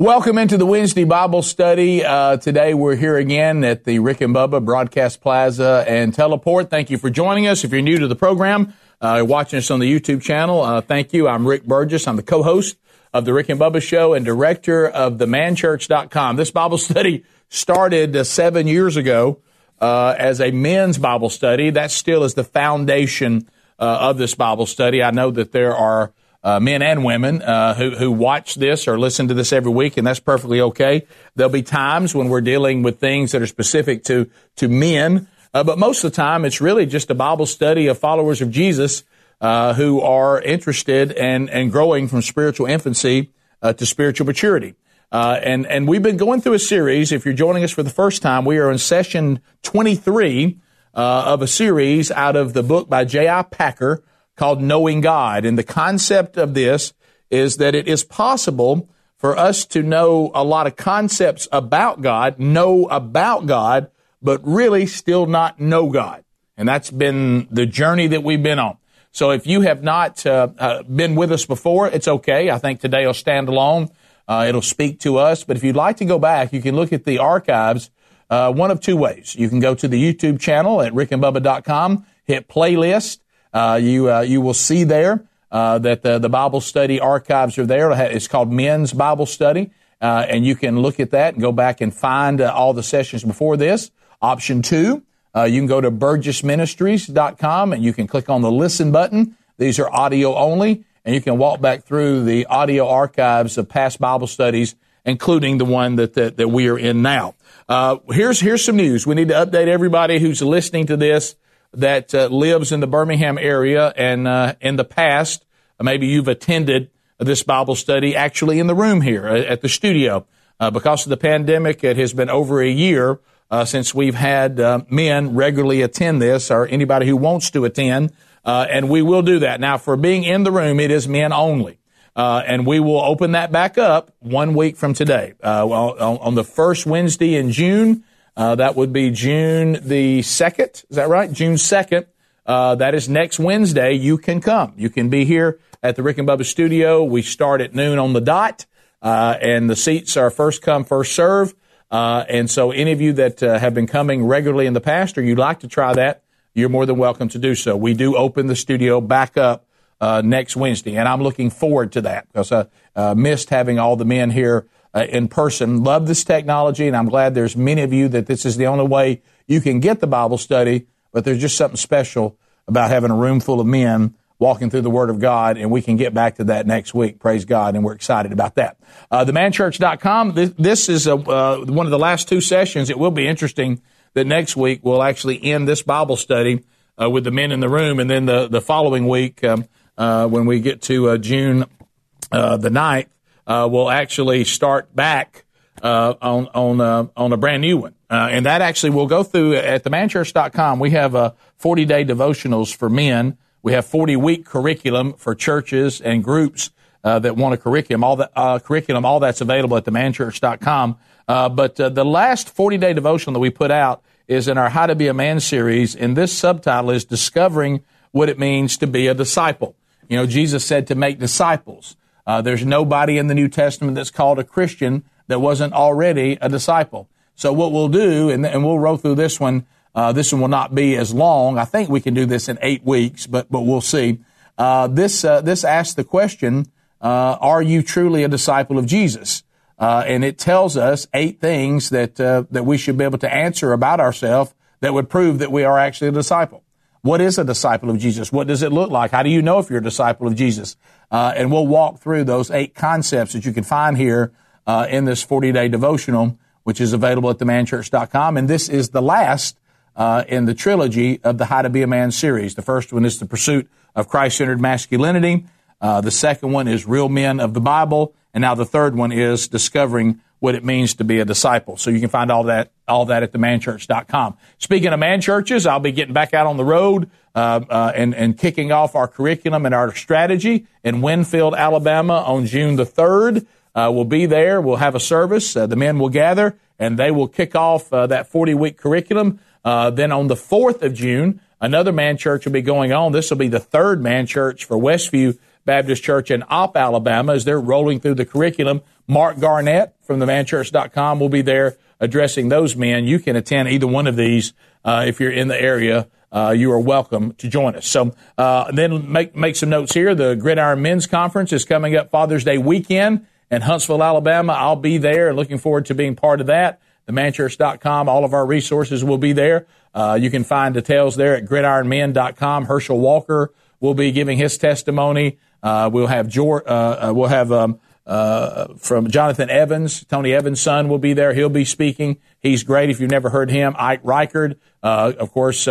Welcome into the Wednesday Bible study. Uh, today we're here again at the Rick and Bubba Broadcast Plaza and Teleport. Thank you for joining us. If you're new to the program, uh, watching us on the YouTube channel, uh, thank you. I'm Rick Burgess. I'm the co-host of the Rick and Bubba Show and director of the manchurch.com. This Bible study started uh, seven years ago uh, as a men's Bible study. That still is the foundation uh, of this Bible study. I know that there are uh, men and women uh, who, who watch this or listen to this every week, and that's perfectly okay. There'll be times when we're dealing with things that are specific to, to men, uh, but most of the time it's really just a Bible study of followers of Jesus uh, who are interested and, and growing from spiritual infancy uh, to spiritual maturity. Uh, and, and we've been going through a series. If you're joining us for the first time, we are in session 23 of a series out of the book by J.I. Packer called Knowing God. And the concept of this is that it is possible for us to know a lot of concepts about God, know about God, but really still not know God. And that's been the journey that we've been on. So if you have not uh, uh, been with us before, it's okay. I think today will stand alone. Uh, it'll speak to us. But if you'd like to go back, you can look at the archives uh, one of two ways. You can go to the YouTube channel at rickandbubba.com, hit playlist, you uh, you will see there uh, that the, the Bible study archives are there. It's called Men's Bible Study, uh, and you can look at that and go back and find uh, all the sessions before this. Option two, uh, you can go to burgessministries.com and you can click on the listen button. These are audio only, and you can walk back through the audio archives of past Bible studies, including the one that that, that we are in now. here's here's some news. We need to update everybody who's listening to this that uh, lives in the Birmingham area and uh, in the past, maybe you've attended this Bible study actually in the room here uh, at the studio. Uh, because of the pandemic, it has been over a year uh, since we've had uh, men regularly attend this or anybody who wants to attend. and we will do that. Now, for being in the room, it is men only. and we will open that back up one week from today. on, on the first Wednesday in June, uh, that would be June the 2nd. Is that right? June 2nd. Uh, that is next Wednesday. You can come. You can be here at the Rick and Bubba studio. We start at noon on the dot, uh, and the seats are first come, first serve. Uh, and so any of you that uh, have been coming regularly in the past or you'd like to try that, you're more than welcome to do so. We do open the studio back up uh, next Wednesday, and I'm looking forward to that because I missed having all the men here uh, in person. Love this technology, and I'm glad there's many of you that this is the only way you can get the Bible study. But there's just something special about having a room full of men walking through the Word of God, and we can get back to that next week. Praise God, and we're excited about that. Uh, themanchurch.com. This, this is a, uh, one of the last two sessions. It will be interesting that next week we'll actually end this Bible study uh, with the men in the room, and then the the following week um, uh, when we get to uh, June uh, the 9th, uh, will actually start back uh, on on uh, on a brand new one, uh, and that actually will go through at themanchurch.com. We have uh, 40 day devotionals for men. We have 40 week curriculum for churches and groups uh, that want a curriculum. All that uh, curriculum, all that's available at themanchurch.com. Uh, but the last 40 day devotional that we put out is in our How to Be a Man series, and this subtitle is Discovering What It Means to Be a Disciple. You know, Jesus said to make disciples. Uh, there's nobody in the New Testament that's called a Christian that wasn't already a disciple. So what we'll do, and, and we'll roll through this one. Uh, this one will not be as long. I think we can do this in eight weeks, but but we'll see. Uh, this uh, this asks the question: uh, Are you truly a disciple of Jesus? Uh, and it tells us eight things that that we should be able to answer about ourselves that would prove that we are actually a disciple. What is a disciple of Jesus? What does it look like? How do you know if you're a disciple of Jesus? Uh, and we'll walk through those eight concepts that you can find here uh, in this 40 day devotional, which is available at themanchurch.com. And this is the last uh, in the trilogy of the How to Be a Man series. The first one is the pursuit of Christ centered masculinity. Uh, the second one is real men of the Bible. And now the third one is discovering what it means to be a disciple. So you can find all that, all that at themanchurch.com. Speaking of man churches, I'll be getting back out on the road, uh, uh, and, and kicking off our curriculum and our strategy in Winfield, Alabama on June the 3rd. Uh, we'll be there. We'll have a service. Uh, the men will gather and they will kick off uh, that 40 week curriculum. Uh, then on the 4th of June, another man church will be going on. This will be the third man church for Westview Baptist Church in Opp, Alabama, as they're rolling through the curriculum. Mark Garnett from themanchurch.com will be there addressing those men. You can attend either one of these uh, if you're in the area. Uh, you are welcome to join us. So uh, then make make some notes here. The Gridiron Men's Conference is coming up Father's Day weekend in Huntsville, Alabama. I'll be there looking forward to being part of that. Themanchurch.com. All of our resources will be there. Uh, you can find details there at gridironmen.com. Herschel Walker will be giving his testimony. Uh, we'll have George, uh, uh, we'll have um, uh, from Jonathan Evans, Tony Evans' son will be there. He'll be speaking. He's great. If you've never heard him, Ike Reighard, uh, of course.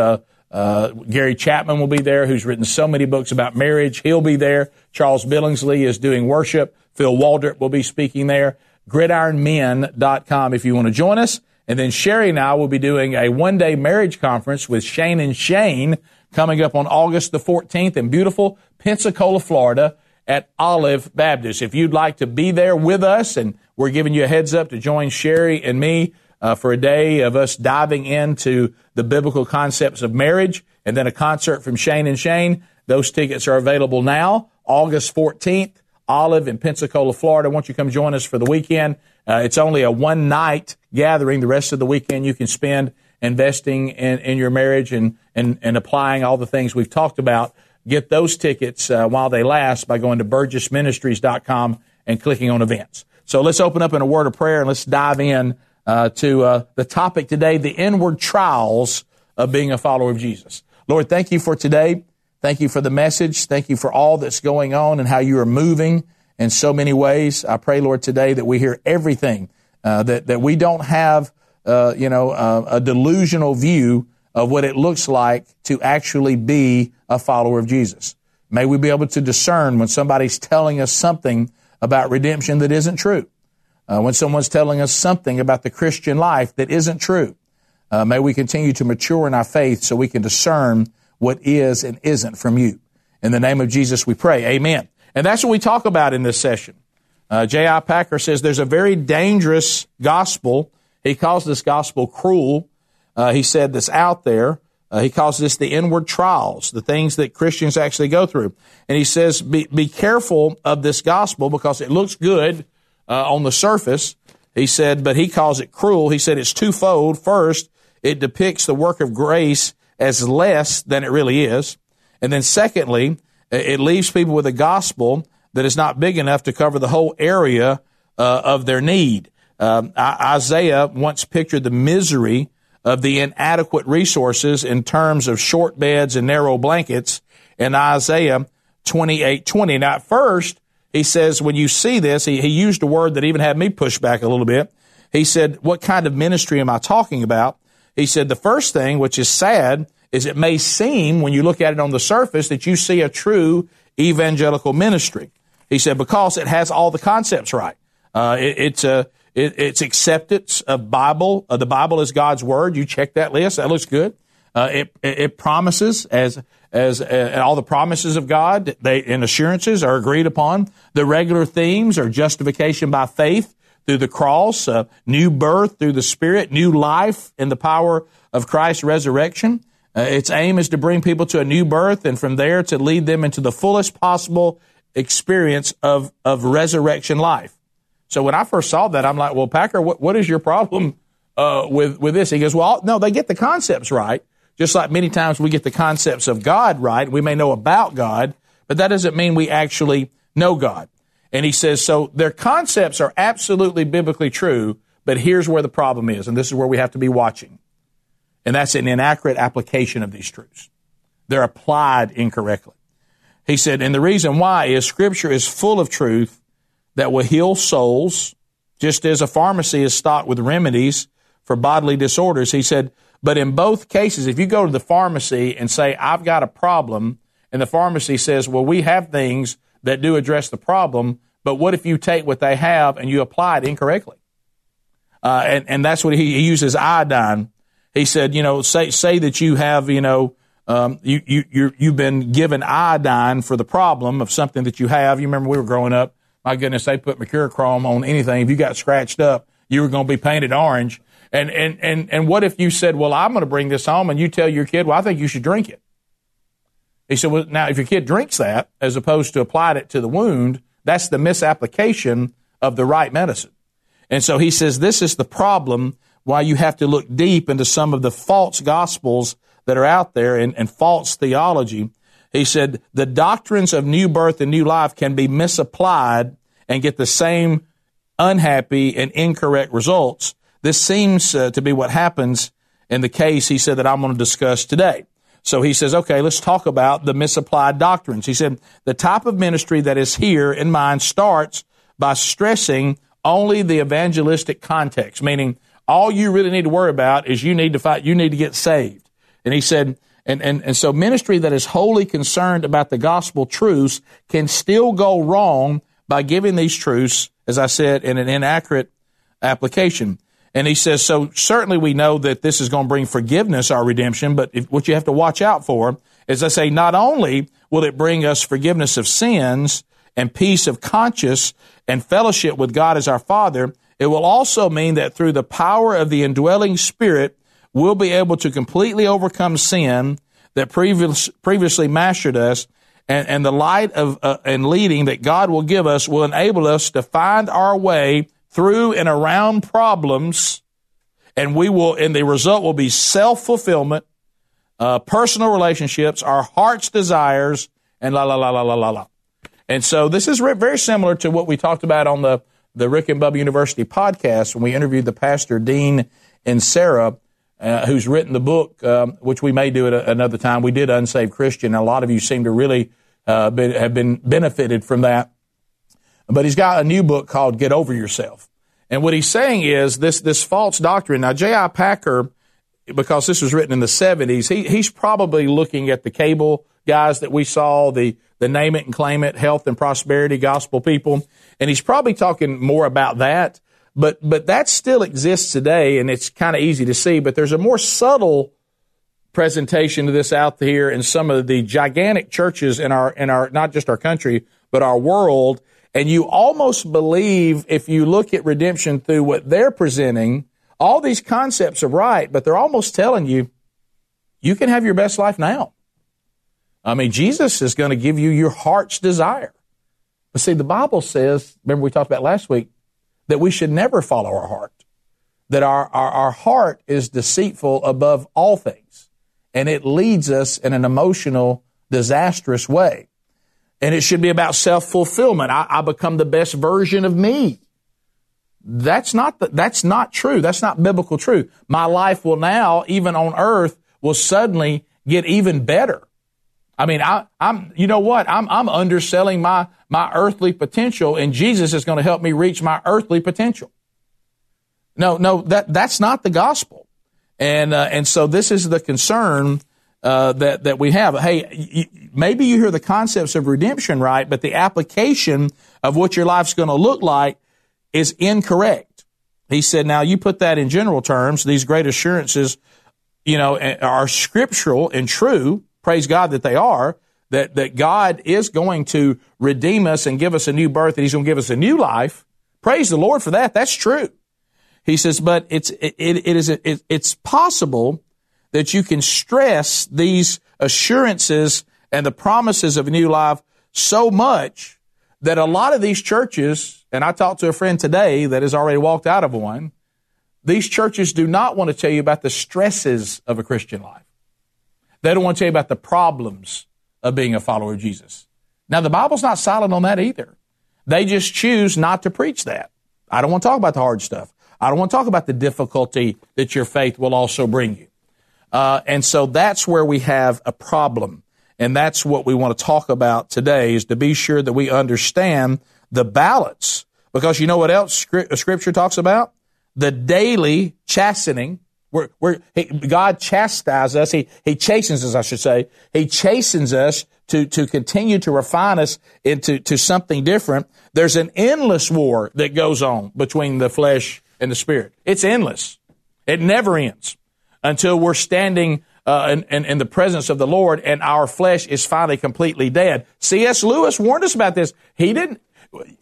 Gary Chapman will be there, who's written so many books about marriage. He'll be there. Charles Billingsley is doing worship. Phil Waldrep will be speaking there. GridironMen.com if you want to join us. And then Sherry and I will be doing a one day marriage conference with Shane and Shane coming up on August the 14th in beautiful Pensacola, Florida at Olive Baptist. If you'd like to be there with us, and we're giving you a heads up to join Sherry and me uh, for a day of us diving into the biblical concepts of marriage and then a concert from Shane and Shane. Those tickets are available now, August 14th, Olive in Pensacola, Florida. Won't you come join us for the weekend? Uh, it's only a one night gathering. The rest of the weekend you can spend investing in, in your marriage and, and, and applying all the things we've talked about. Get those tickets uh, while they last by going to burgessministries.com and clicking on events. So let's open up in a word of prayer and let's dive in uh, to uh, the topic today, the inward trials of being a follower of Jesus. Lord, thank you for today. Thank you for the message. Thank you for all that's going on and how you are moving in so many ways. I pray, Lord, today that we hear everything, uh, that, that we don't have, uh, you know, uh, a delusional view of what it looks like to actually be a follower of Jesus. May we be able to discern when somebody's telling us something about redemption that isn't true. Uh, when someone's telling us something about the Christian life that isn't true. Uh, may we continue to mature in our faith so we can discern what is and isn't from you. In the name of Jesus we pray. Amen. And that's what we talk about in this session. Uh, J.I. Packer says there's a very dangerous gospel. He calls this gospel cruel. Uh, he said that's out there. Uh, he calls this the inward trials, the things that Christians actually go through. And he says, be, be careful of this gospel because it looks good uh, on the surface. He said, but he calls it cruel. He said it's twofold. First, it depicts the work of grace as less than it really is. And then secondly, it leaves people with a gospel that is not big enough to cover the whole area uh, of their need. Um, Isaiah once pictured the misery of the inadequate resources in terms of short beds and narrow blankets in Isaiah 28 20. Now, at first, he says, when you see this, he, he used a word that even had me push back a little bit. He said, What kind of ministry am I talking about? He said, The first thing, which is sad, is it may seem when you look at it on the surface that you see a true evangelical ministry. He said because it has all the concepts right. Uh, it, it's a it, it's acceptance of Bible. Uh, the Bible is God's word. You check that list. That looks good. Uh, it, it promises as as uh, all the promises of God they, and assurances are agreed upon. The regular themes are justification by faith through the cross, uh, new birth through the Spirit, new life in the power of Christ's resurrection. Uh, its aim is to bring people to a new birth and from there to lead them into the fullest possible experience of, of resurrection life. So when I first saw that, I'm like, well, Packer, what, what is your problem uh, with, with this? He goes, well, no, they get the concepts right. Just like many times we get the concepts of God right. We may know about God, but that doesn't mean we actually know God. And he says, so their concepts are absolutely biblically true, but here's where the problem is, and this is where we have to be watching. And that's an inaccurate application of these truths. They're applied incorrectly. He said, and the reason why is scripture is full of truth that will heal souls, just as a pharmacy is stocked with remedies for bodily disorders. He said, but in both cases, if you go to the pharmacy and say, I've got a problem, and the pharmacy says, well, we have things that do address the problem, but what if you take what they have and you apply it incorrectly? Uh, and, and that's what he, he uses iodine he said, you know, say say that you have, you know, um, you you you you've been given iodine for the problem of something that you have. You remember we were growing up. My goodness, they put mercurochrome on anything. If you got scratched up, you were going to be painted orange. And and and and what if you said, well, I'm going to bring this home, and you tell your kid, well, I think you should drink it. He said, well, now if your kid drinks that as opposed to applied it to the wound, that's the misapplication of the right medicine. And so he says this is the problem why you have to look deep into some of the false gospels that are out there and, and false theology. He said the doctrines of new birth and new life can be misapplied and get the same unhappy and incorrect results. This seems uh, to be what happens in the case he said that I'm going to discuss today. So he says, okay, let's talk about the misapplied doctrines. He said, the type of ministry that is here in mind starts by stressing only the evangelistic context, meaning all you really need to worry about is you need to fight, you need to get saved. And he said, and, and, and so ministry that is wholly concerned about the gospel truths can still go wrong by giving these truths, as I said, in an inaccurate application. And he says, so certainly we know that this is going to bring forgiveness, our redemption, but if, what you have to watch out for is I say, not only will it bring us forgiveness of sins and peace of conscience and fellowship with God as our Father, it will also mean that through the power of the indwelling Spirit, we'll be able to completely overcome sin that previous, previously mastered us, and, and the light of uh, and leading that God will give us will enable us to find our way through and around problems, and we will, and the result will be self fulfillment, uh, personal relationships, our heart's desires, and la la la la la la la. And so this is very similar to what we talked about on the the Rick and Bubba University podcast when we interviewed the pastor Dean Inserra. Uh, who's written the book, um, which we may do at a, another time. We did Unsaved Christian. a lot of you seem to really uh, be, have been benefited from that. But he's got a new book called Get Over Yourself. And what he's saying is this, this false doctrine. Now, J.I. Packer, because this was written in the 70s, he, he's probably looking at the cable guys that we saw, the, the name it and claim it, health and prosperity gospel people. And he's probably talking more about that. But, but that still exists today and it's kind of easy to see. But there's a more subtle presentation of this out here in some of the gigantic churches in our, in our, not just our country, but our world and you almost believe if you look at redemption through what they're presenting, all these concepts are right, but they're almost telling you, you can have your best life now. I mean, Jesus is going to give you your heart's desire. But see, the Bible says, remember we talked about last week, that we should never follow our heart. That our, our, our heart is deceitful above all things. And it leads us in an emotional, disastrous way and it should be about self fulfillment. I, I, become the best version of me. That's not the, that's not true. That's not biblical truth. My life will now, even on earth, will suddenly get even better. I mean, I, am you know what? I'm, I'm underselling my, my earthly potential and Jesus is going to help me reach my earthly potential. No, no, that, that's not the gospel. And, uh, and so this is the concern uh, that that we have. Hey, maybe you hear the concepts of redemption right, but the application of what your life's going to look like is incorrect. He said, now you put that in general terms. These great assurances, you know, are scriptural and true. Praise God that they are. That that God is going to redeem us and give us a new birth. That He's going to give us a new life. Praise the Lord for that. That's true. He says, but it's it, it is it, it's possible that you can stress these assurances and the promises of a new life so much that a lot of these churches, and I talked to a friend today that has already walked out of one, these churches do not want to tell you about the stresses of a Christian life. They don't want to tell you about the problems of being a follower of Jesus. Now, the Bible's not silent on that either. They just choose not to preach that. I don't want to talk about the hard stuff. I don't want to talk about the difficulty that your faith will also bring you. Uh, and so that's where we have a problem. And that's what we want to talk about today is to be sure that we understand the balance. Because you know what else scripture talks about? The daily chastening. Where, where he, God chastises us. He, he chastens us, I should say. He chastens us to, to continue to refine us into to something different. There's an endless war that goes on between the flesh and the spirit. It's endless. It never ends until we're standing uh, in, in, in, the presence of the Lord and our flesh is finally completely dead. C.S. Lewis warned us about this. He didn't,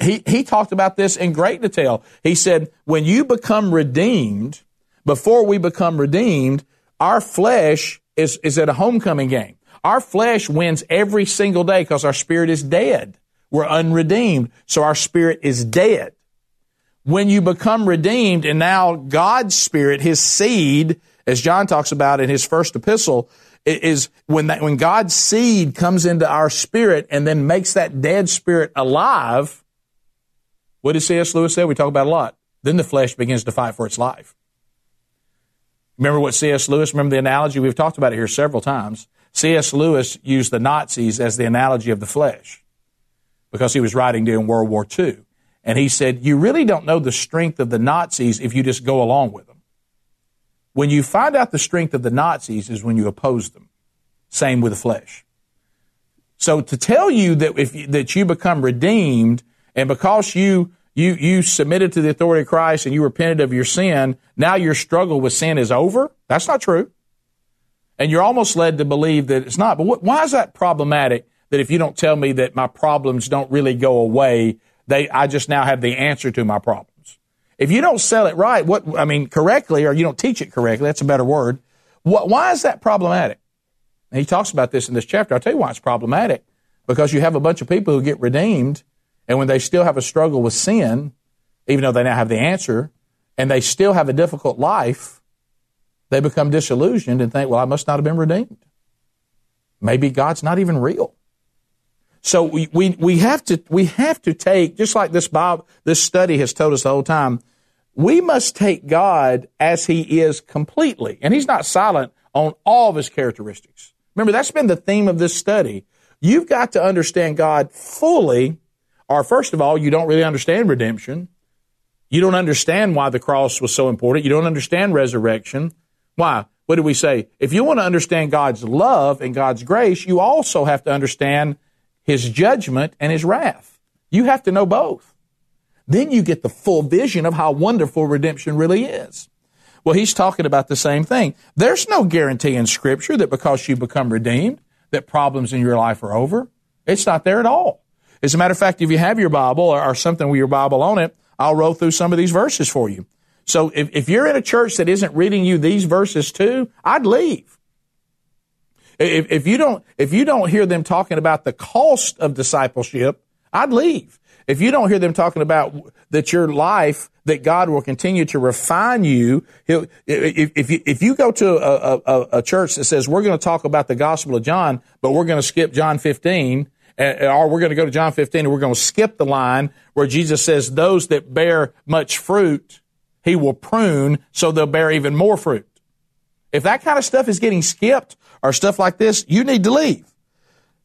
he, he talked about this in great detail. He said, when you become redeemed, before we become redeemed, our flesh is, is at a homecoming game. Our flesh wins every single day because our spirit is dead. We're unredeemed, so our spirit is dead. When you become redeemed and now God's spirit, his seed, as John talks about in his first epistle, is when that, when God's seed comes into our spirit and then makes that dead spirit alive. What did C.S. Lewis say? We talk about a lot. Then the flesh begins to fight for its life. Remember what C.S. Lewis, remember the analogy? We've talked about it here several times. C.S. Lewis used the Nazis as the analogy of the flesh because he was writing during World War II. And he said, You really don't know the strength of the Nazis if you just go along with them. When you find out the strength of the Nazis is when you oppose them. Same with the flesh. So to tell you that if you, that you become redeemed and because you you you submitted to the authority of Christ and you repented of your sin, now your struggle with sin is over. That's not true. And you're almost led to believe that it's not. But what, why is that problematic? That if you don't tell me that my problems don't really go away, they I just now have the answer to my problems? If you don't sell it right, what I mean correctly, or you don't teach it correctly, that's a better word. What, why is that problematic? And he talks about this in this chapter. I'll tell you why it's problematic. Because you have a bunch of people who get redeemed, and when they still have a struggle with sin, even though they now have the answer, and they still have a difficult life, they become disillusioned and think, well, I must not have been redeemed. Maybe God's not even real. So we, we, we have to, we have to take, just like this Bob, this study has told us the whole time, we must take God as He is completely. And He's not silent on all of His characteristics. Remember, that's been the theme of this study. You've got to understand God fully, or first of all, you don't really understand redemption. You don't understand why the cross was so important. You don't understand resurrection. Why? What do we say? If you want to understand God's love and God's grace, you also have to understand his judgment and his wrath. You have to know both. Then you get the full vision of how wonderful redemption really is. Well, he's talking about the same thing. There's no guarantee in scripture that because you become redeemed, that problems in your life are over. It's not there at all. As a matter of fact, if you have your Bible or, or something with your Bible on it, I'll roll through some of these verses for you. So if, if you're in a church that isn't reading you these verses too, I'd leave. If, if you don't, if you don't hear them talking about the cost of discipleship, I'd leave. If you don't hear them talking about that your life, that God will continue to refine you, if, if, you, if you go to a, a, a church that says we're going to talk about the Gospel of John, but we're going to skip John 15, or we're going to go to John 15 and we're going to skip the line where Jesus says, those that bear much fruit, he will prune so they'll bear even more fruit. If that kind of stuff is getting skipped or stuff like this, you need to leave.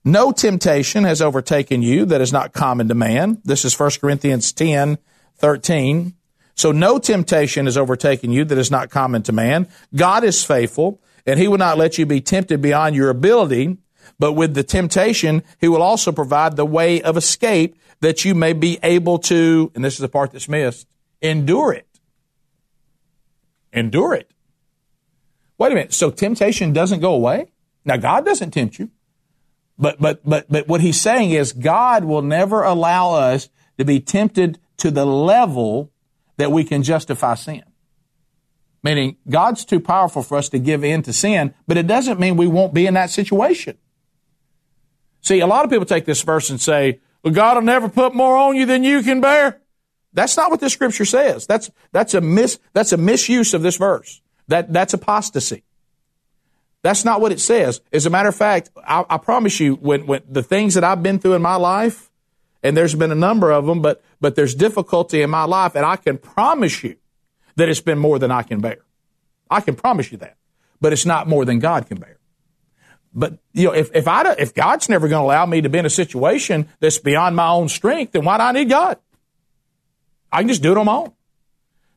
No temptation has overtaken you that is not common to man. This is 1 Corinthians 10, 13. So no temptation has overtaken you that is not common to man. God is faithful and he will not let you be tempted beyond your ability. But with the temptation, he will also provide the way of escape that you may be able to, and this is the part that's missed, endure it. Endure it. Wait a minute. So temptation doesn't go away? Now God doesn't tempt you. But, but, but, but what he's saying is God will never allow us to be tempted to the level that we can justify sin. Meaning God's too powerful for us to give in to sin, but it doesn't mean we won't be in that situation. See, a lot of people take this verse and say, well, God will never put more on you than you can bear. That's not what this scripture says. That's, that's a mis, that's a misuse of this verse. That, that's apostasy. That's not what it says. As a matter of fact, I, I promise you, when, when the things that I've been through in my life, and there's been a number of them, but, but there's difficulty in my life, and I can promise you that it's been more than I can bear. I can promise you that. But it's not more than God can bear. But, you know, if, if I, if God's never going to allow me to be in a situation that's beyond my own strength, then why do I need God? I can just do it on my own.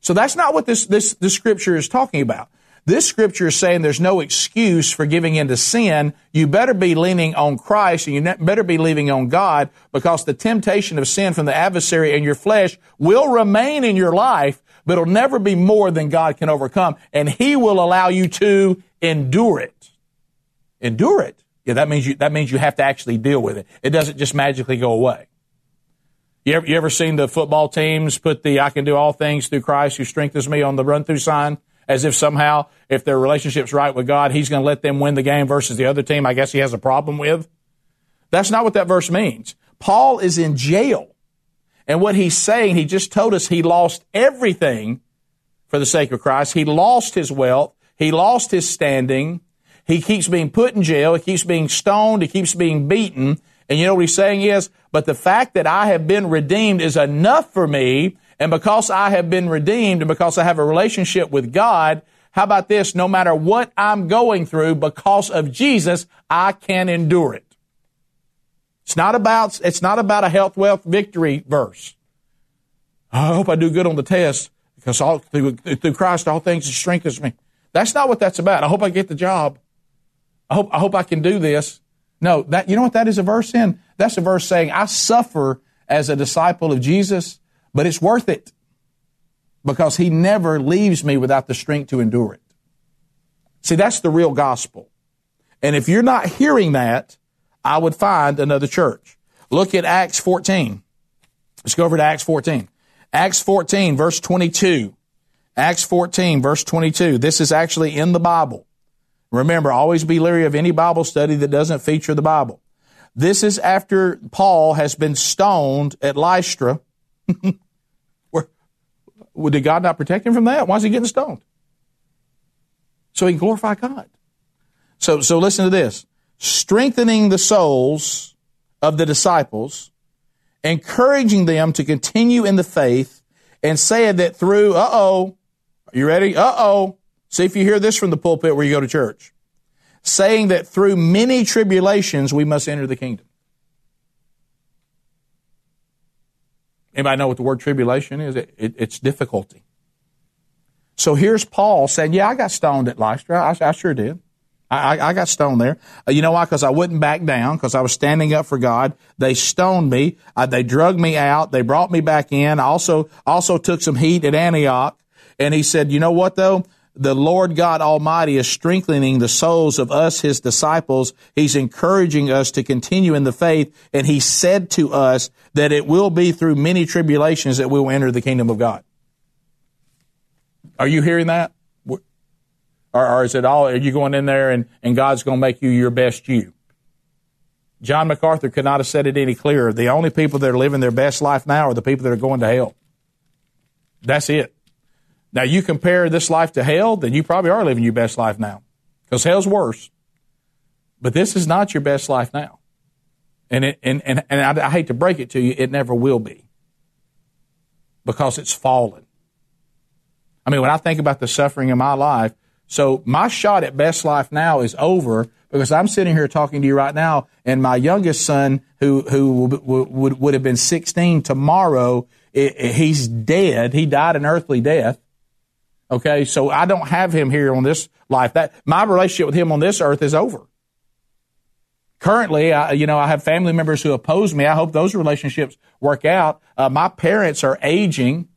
So that's not what this, this, this scripture is talking about. This scripture is saying there's no excuse for giving into sin. You better be leaning on Christ and you better be leaning on God because the temptation of sin from the adversary in your flesh will remain in your life, but it'll never be more than God can overcome. And He will allow you to endure it. Endure it. Yeah, that means you, that means you have to actually deal with it. It doesn't just magically go away. You ever, you ever seen the football teams put the I can do all things through Christ who strengthens me on the run through sign? as if somehow if their relationship's right with God, He's going to let them win the game versus the other team I guess He has a problem with. That's not what that verse means. Paul is in jail. And what he's saying, he just told us he lost everything for the sake of Christ. He lost his wealth. He lost his standing. He keeps being put in jail. He keeps being stoned. He keeps being beaten. And you know what he's saying is, but the fact that I have been redeemed is enough for me. And because I have been redeemed and because I have a relationship with God, how about this? No matter what I'm going through, because of Jesus, I can endure it. It's not about, it's not about a health, wealth, victory verse. I hope I do good on the test because all, through, through Christ all things strengthens me. That's not what that's about. I hope I get the job. I hope, I hope I can do this. No, that, you know what that is a verse in? That's a verse saying, I suffer as a disciple of Jesus, but it's worth it because he never leaves me without the strength to endure it. See, that's the real gospel. And if you're not hearing that, I would find another church. Look at Acts 14. Let's go over to Acts 14. Acts 14, verse 22. Acts 14, verse 22. This is actually in the Bible. Remember, always be leery of any Bible study that doesn't feature the Bible. This is after Paul has been stoned at Lystra. Where, did God not protect him from that? Why is he getting stoned? So he can glorify God. So, so listen to this strengthening the souls of the disciples, encouraging them to continue in the faith, and saying that through, uh oh, you ready? Uh oh. See if you hear this from the pulpit where you go to church. Saying that through many tribulations we must enter the kingdom. Anybody know what the word tribulation is? It, it, it's difficulty. So here's Paul saying, Yeah, I got stoned at Lystra. I, I sure did. I, I got stoned there. Uh, you know why? Because I wouldn't back down. Because I was standing up for God. They stoned me. Uh, they drug me out. They brought me back in. I also also took some heat at Antioch. And he said, "You know what though? The Lord God Almighty is strengthening the souls of us, His disciples. He's encouraging us to continue in the faith. And He said to us that it will be through many tribulations that we will enter the kingdom of God." Are you hearing that? Or, or is it all, are you going in there and, and God's going to make you your best you? John MacArthur could not have said it any clearer. The only people that are living their best life now are the people that are going to hell. That's it. Now you compare this life to hell, then you probably are living your best life now. Because hell's worse. But this is not your best life now. And it, and, and, and I, I hate to break it to you, it never will be. Because it's fallen. I mean, when I think about the suffering in my life, so my shot at best life now is over because I'm sitting here talking to you right now, and my youngest son, who who would would have been 16 tomorrow, he's dead. He died an earthly death. Okay, so I don't have him here on this life. That my relationship with him on this earth is over. Currently, I, you know, I have family members who oppose me. I hope those relationships work out. Uh, my parents are aging.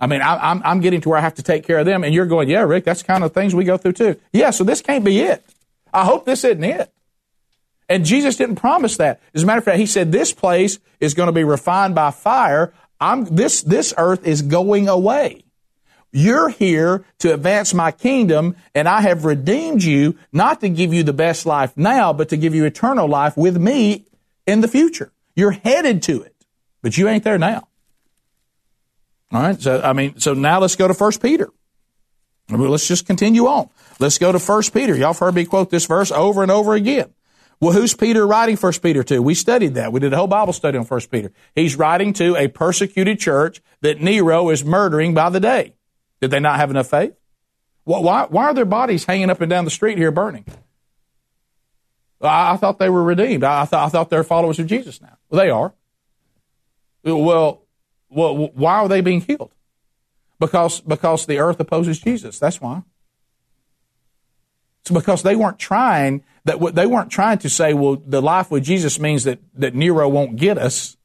I mean, I, am I'm getting to where I have to take care of them, and you're going, yeah, Rick, that's kind of things we go through too. Yeah, so this can't be it. I hope this isn't it. And Jesus didn't promise that. As a matter of fact, He said this place is going to be refined by fire. I'm, this, this earth is going away. You're here to advance my kingdom, and I have redeemed you not to give you the best life now, but to give you eternal life with me in the future. You're headed to it, but you ain't there now. All right. So, I mean, so now let's go to First Peter. let's just continue on. Let's go to First Peter. Y'all have heard me quote this verse over and over again. Well, who's Peter writing First Peter to? We studied that. We did a whole Bible study on First Peter. He's writing to a persecuted church that Nero is murdering by the day. Did they not have enough faith? Why, why are their bodies hanging up and down the street here burning? I, thought they were redeemed. I, thought, I thought they're followers of Jesus now. Well, they are. Well, well, why are they being killed? Because, because the earth opposes Jesus. That's why. It's because they weren't trying that they weren't trying to say, well, the life with Jesus means that, that Nero won't get us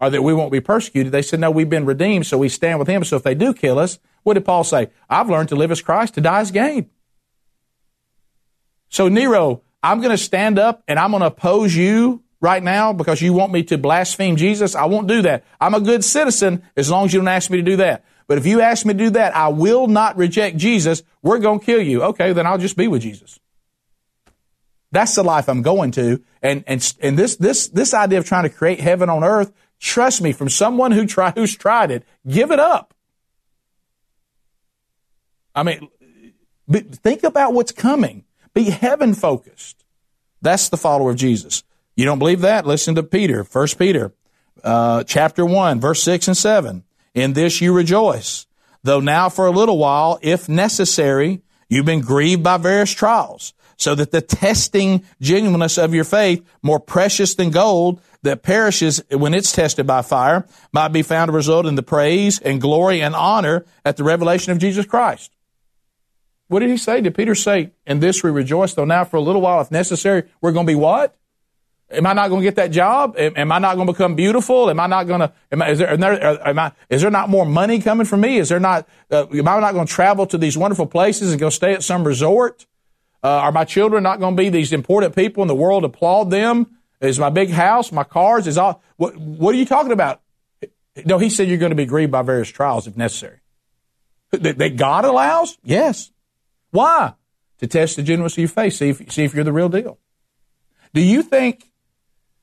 or that we won't be persecuted. They said, no, we've been redeemed, so we stand with him. So if they do kill us, what did Paul say? I've learned to live as Christ, to die as gain. So Nero, I'm going to stand up and I'm going to oppose you right now because you want me to blaspheme Jesus, I won't do that. I'm a good citizen as long as you don't ask me to do that. But if you ask me to do that, I will not reject Jesus. We're going to kill you. Okay, then I'll just be with Jesus. That's the life I'm going to. And, and, and this, this, this idea of trying to create heaven on earth, trust me, from someone who try, who's tried it, give it up. I mean, think about what's coming. Be heaven focused. That's the follower of Jesus. You don't believe that? Listen to Peter, First Peter, uh, chapter one, verse six and seven. In this you rejoice, though now for a little while, if necessary, you've been grieved by various trials, so that the testing genuineness of your faith, more precious than gold that perishes when it's tested by fire, might be found to result in the praise and glory and honor at the revelation of Jesus Christ. What did he say? Did Peter say, in this we rejoice, though now for a little while, if necessary, we're going to be what? Am I not going to get that job? Am, I not going to become beautiful? Am I not going to? Am I, is there? Am I? Is there not more money coming for me? Is there not? Uh, am I not going to travel to these wonderful places and go stay at some resort? Uh, are my children not going to be these important people in the world? Applaud them. Is my big house, my cars, is all? What? What are you talking about? No, he said you're going to be grieved by various trials if necessary. That, that God allows? Yes. Why? To test the genuineness of your faith. See if, see if you're the real deal. Do you think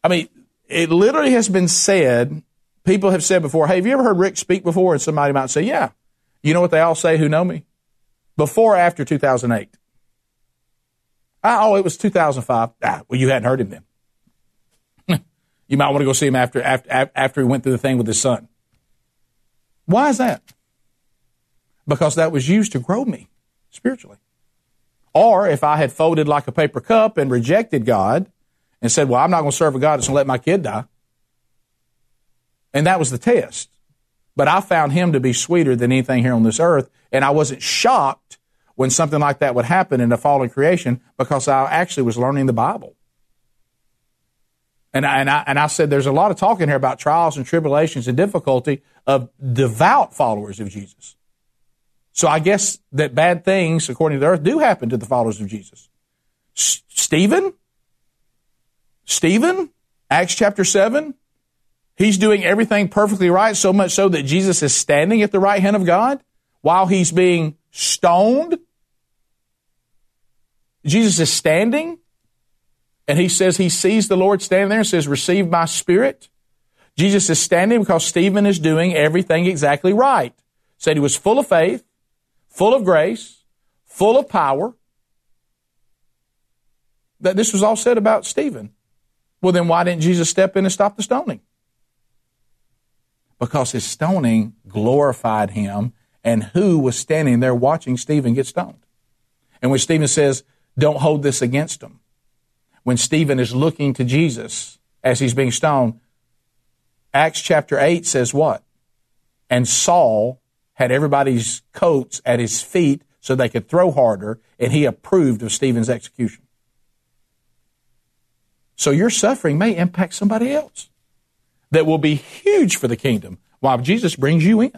I mean, it literally has been said, people have said before, hey, have you ever heard Rick speak before? And somebody might say, yeah. You know what they all say who know me? Before or after 2008? Oh, it was 2005. Ah, well, you hadn't heard him then. you might want to go see him after, after, after he went through the thing with his son. Why is that? Because that was used to grow me spiritually. Or if I had folded like a paper cup and rejected God, and said, Well, I'm not going to serve a God that's going to let my kid die. And that was the test. But I found him to be sweeter than anything here on this earth. And I wasn't shocked when something like that would happen in a fallen creation because I actually was learning the Bible. And I, and I, and I said there's a lot of talk in here about trials and tribulations and difficulty of devout followers of Jesus. So I guess that bad things, according to the earth, do happen to the followers of Jesus. S- Stephen, Stephen, Acts chapter 7, he's doing everything perfectly right, so much so that Jesus is standing at the right hand of God while he's being stoned. Jesus is standing, and he says he sees the Lord standing there and says, Receive my spirit. Jesus is standing because Stephen is doing everything exactly right. Said he was full of faith, full of grace, full of power. That this was all said about Stephen. Well, then why didn't Jesus step in and stop the stoning? Because his stoning glorified him, and who was standing there watching Stephen get stoned? And when Stephen says, Don't hold this against him, when Stephen is looking to Jesus as he's being stoned, Acts chapter 8 says what? And Saul had everybody's coats at his feet so they could throw harder, and he approved of Stephen's execution. So your suffering may impact somebody else that will be huge for the kingdom while Jesus brings you in.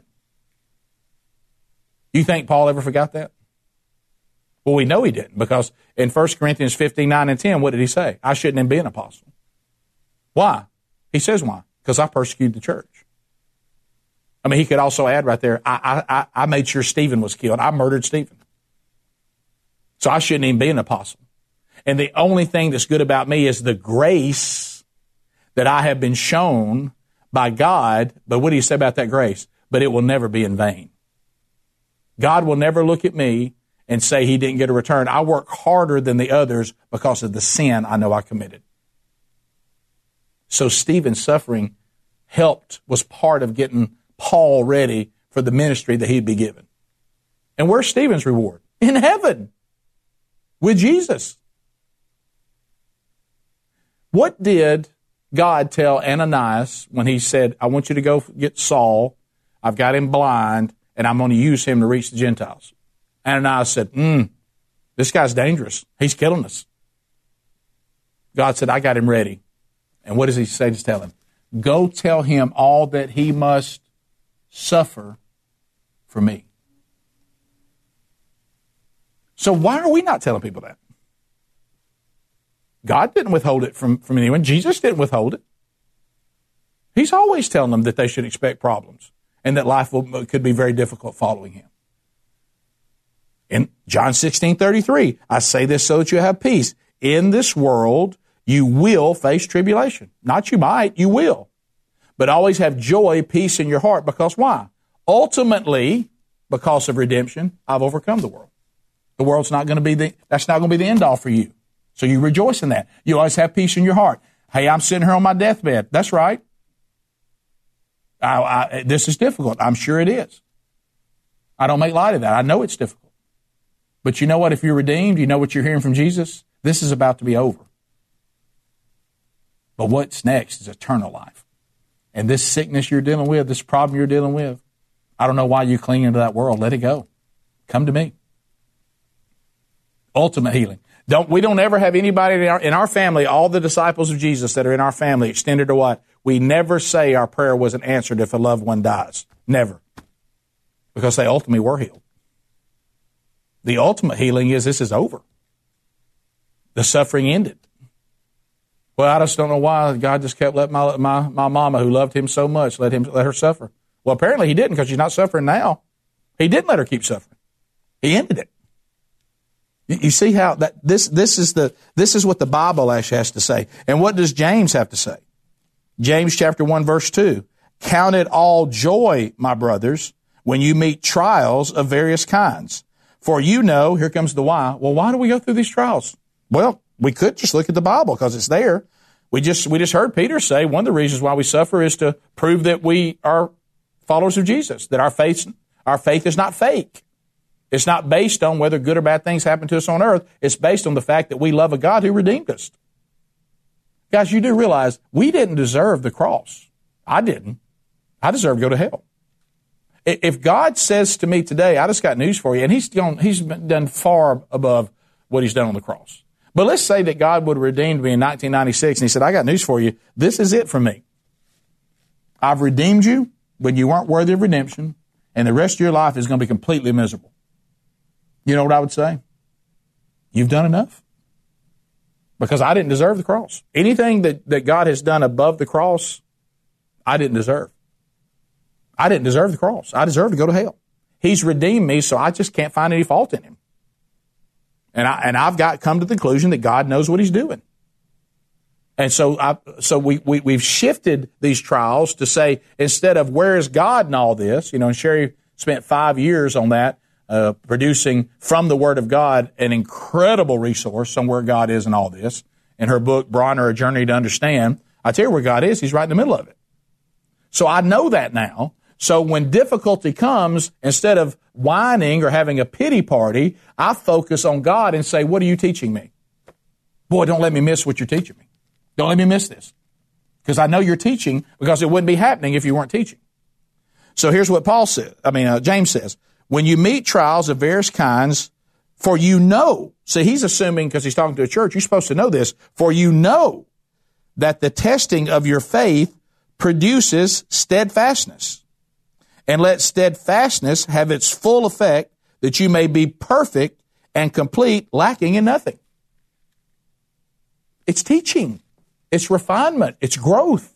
You think Paul ever forgot that? Well, we know he didn't because in 1 Corinthians 15, 9 and 10, what did he say? I shouldn't have been an apostle. Why? He says why? Because I persecuted the church. I mean, he could also add right there, I, I, I made sure Stephen was killed. I murdered Stephen. So I shouldn't even be an apostle. And the only thing that's good about me is the grace that I have been shown by God. But what do you say about that grace? But it will never be in vain. God will never look at me and say he didn't get a return. I work harder than the others because of the sin I know I committed. So Stephen's suffering helped, was part of getting Paul ready for the ministry that he'd be given. And where's Stephen's reward? In heaven with Jesus. What did God tell Ananias when he said, I want you to go get Saul, I've got him blind, and I'm going to use him to reach the Gentiles? Ananias said, Hmm, this guy's dangerous. He's killing us. God said, I got him ready. And what does he say to tell him? Go tell him all that he must suffer for me. So why are we not telling people that? God didn't withhold it from, from anyone. Jesus didn't withhold it. He's always telling them that they should expect problems and that life will, could be very difficult following him. In John 16, 33, I say this so that you have peace. In this world, you will face tribulation. Not you might, you will. But always have joy, peace in your heart because why? Ultimately, because of redemption, I've overcome the world. The world's not going to be the, that's not going to be the end all for you. So you rejoice in that. You always have peace in your heart. Hey, I'm sitting here on my deathbed. That's right. I, I, this is difficult. I'm sure it is. I don't make light of that. I know it's difficult. But you know what? If you're redeemed, you know what you're hearing from Jesus? This is about to be over. But what's next is eternal life. And this sickness you're dealing with, this problem you're dealing with, I don't know why you cling into that world. Let it go. Come to me. Ultimate healing. Don't, we don't ever have anybody in our, in our family, all the disciples of Jesus that are in our family, extended to what? We never say our prayer wasn't answered if a loved one dies. Never. Because they ultimately were healed. The ultimate healing is this is over. The suffering ended. Well, I just don't know why God just kept letting my, my, my mama who loved him so much, let him, let her suffer. Well, apparently he didn't because she's not suffering now. He didn't let her keep suffering. He ended it. You see how that this this is the this is what the Bible actually has to say. And what does James have to say? James chapter 1 verse 2. Count it all joy, my brothers, when you meet trials of various kinds. For you know, here comes the why. Well, why do we go through these trials? Well, we could just look at the Bible because it's there. We just we just heard Peter say one of the reasons why we suffer is to prove that we are followers of Jesus, that our faith our faith is not fake. It's not based on whether good or bad things happen to us on earth. It's based on the fact that we love a God who redeemed us. Guys, you do realize we didn't deserve the cross. I didn't. I deserve to go to hell. If God says to me today, I just got news for you, and he's gone, he's done far above what he's done on the cross. But let's say that God would have redeemed me in 1996 and he said, I got news for you. This is it for me. I've redeemed you when you weren't worthy of redemption and the rest of your life is going to be completely miserable. You know what I would say? You've done enough. Because I didn't deserve the cross. Anything that, that God has done above the cross, I didn't deserve. I didn't deserve the cross. I deserve to go to hell. He's redeemed me, so I just can't find any fault in him. And I and I've got come to the conclusion that God knows what He's doing. And so I, so we, we we've shifted these trials to say instead of where is God in all this, you know, and Sherry spent five years on that, uh, producing from the Word of God an incredible resource on where God is in all this. In her book, Bronner, A Journey to Understand, I tell you where God is, He's right in the middle of it. So I know that now. So when difficulty comes, instead of whining or having a pity party, I focus on God and say, what are you teaching me? Boy, don't let me miss what you're teaching me. Don't let me miss this. Because I know you're teaching because it wouldn't be happening if you weren't teaching. So here's what Paul said. I mean, uh, James says, when you meet trials of various kinds, for you know, see, he's assuming because he's talking to a church, you're supposed to know this, for you know that the testing of your faith produces steadfastness. And let steadfastness have its full effect that you may be perfect and complete, lacking in nothing. It's teaching. It's refinement. It's growth.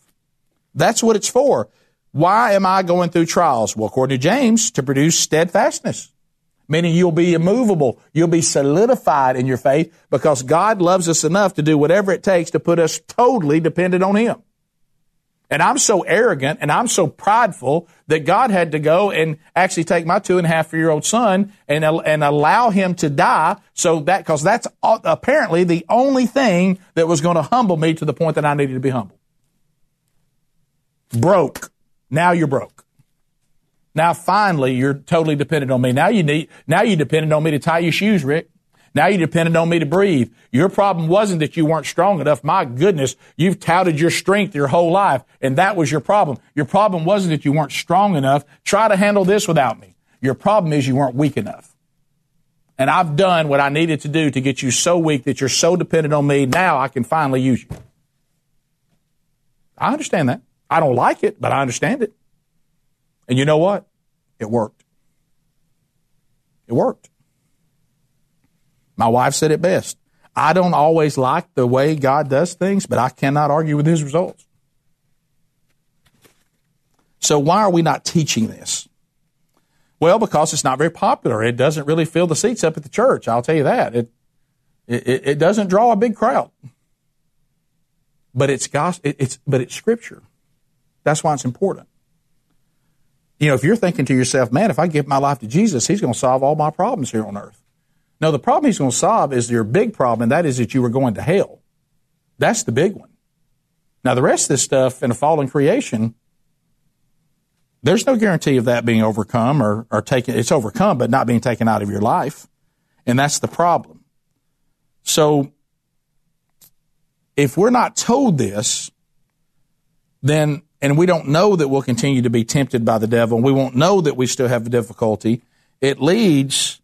That's what it's for. Why am I going through trials? Well, according to James, to produce steadfastness. Meaning you'll be immovable. You'll be solidified in your faith because God loves us enough to do whatever it takes to put us totally dependent on Him. And I'm so arrogant and I'm so prideful that God had to go and actually take my two and a half year old son and, and allow him to die. So that, cause that's apparently the only thing that was going to humble me to the point that I needed to be humble. Broke. Now you're broke. Now finally you're totally dependent on me. Now you need, now you're dependent on me to tie your shoes, Rick. Now you depended on me to breathe. Your problem wasn't that you weren't strong enough. My goodness, you've touted your strength your whole life, and that was your problem. Your problem wasn't that you weren't strong enough. Try to handle this without me. Your problem is you weren't weak enough. And I've done what I needed to do to get you so weak that you're so dependent on me. Now I can finally use you. I understand that. I don't like it, but I understand it. And you know what? It worked. It worked. My wife said it best. I don't always like the way God does things, but I cannot argue with his results. So why are we not teaching this? Well, because it's not very popular. It doesn't really fill the seats up at the church. I'll tell you that. It, it, it doesn't draw a big crowd. But it's gospel, it's, but it's scripture. That's why it's important. You know, if you're thinking to yourself, man, if I give my life to Jesus, he's going to solve all my problems here on earth. No, the problem he's going to solve is your big problem, and that is that you were going to hell. That's the big one. Now, the rest of this stuff in a fallen creation, there's no guarantee of that being overcome or, or taken. It's overcome, but not being taken out of your life. And that's the problem. So, if we're not told this, then, and we don't know that we'll continue to be tempted by the devil, and we won't know that we still have difficulty, it leads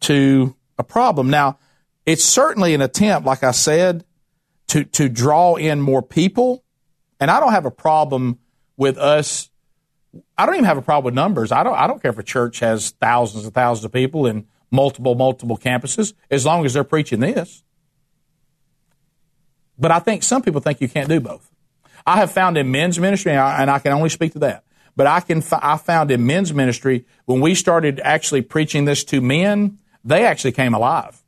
to a problem. Now, it's certainly an attempt, like I said, to, to draw in more people. And I don't have a problem with us. I don't even have a problem with numbers. I don't, I don't care if a church has thousands and thousands of people in multiple, multiple campuses, as long as they're preaching this. But I think some people think you can't do both. I have found in men's ministry, and I, and I can only speak to that, but I can, I found in men's ministry, when we started actually preaching this to men, they actually came alive.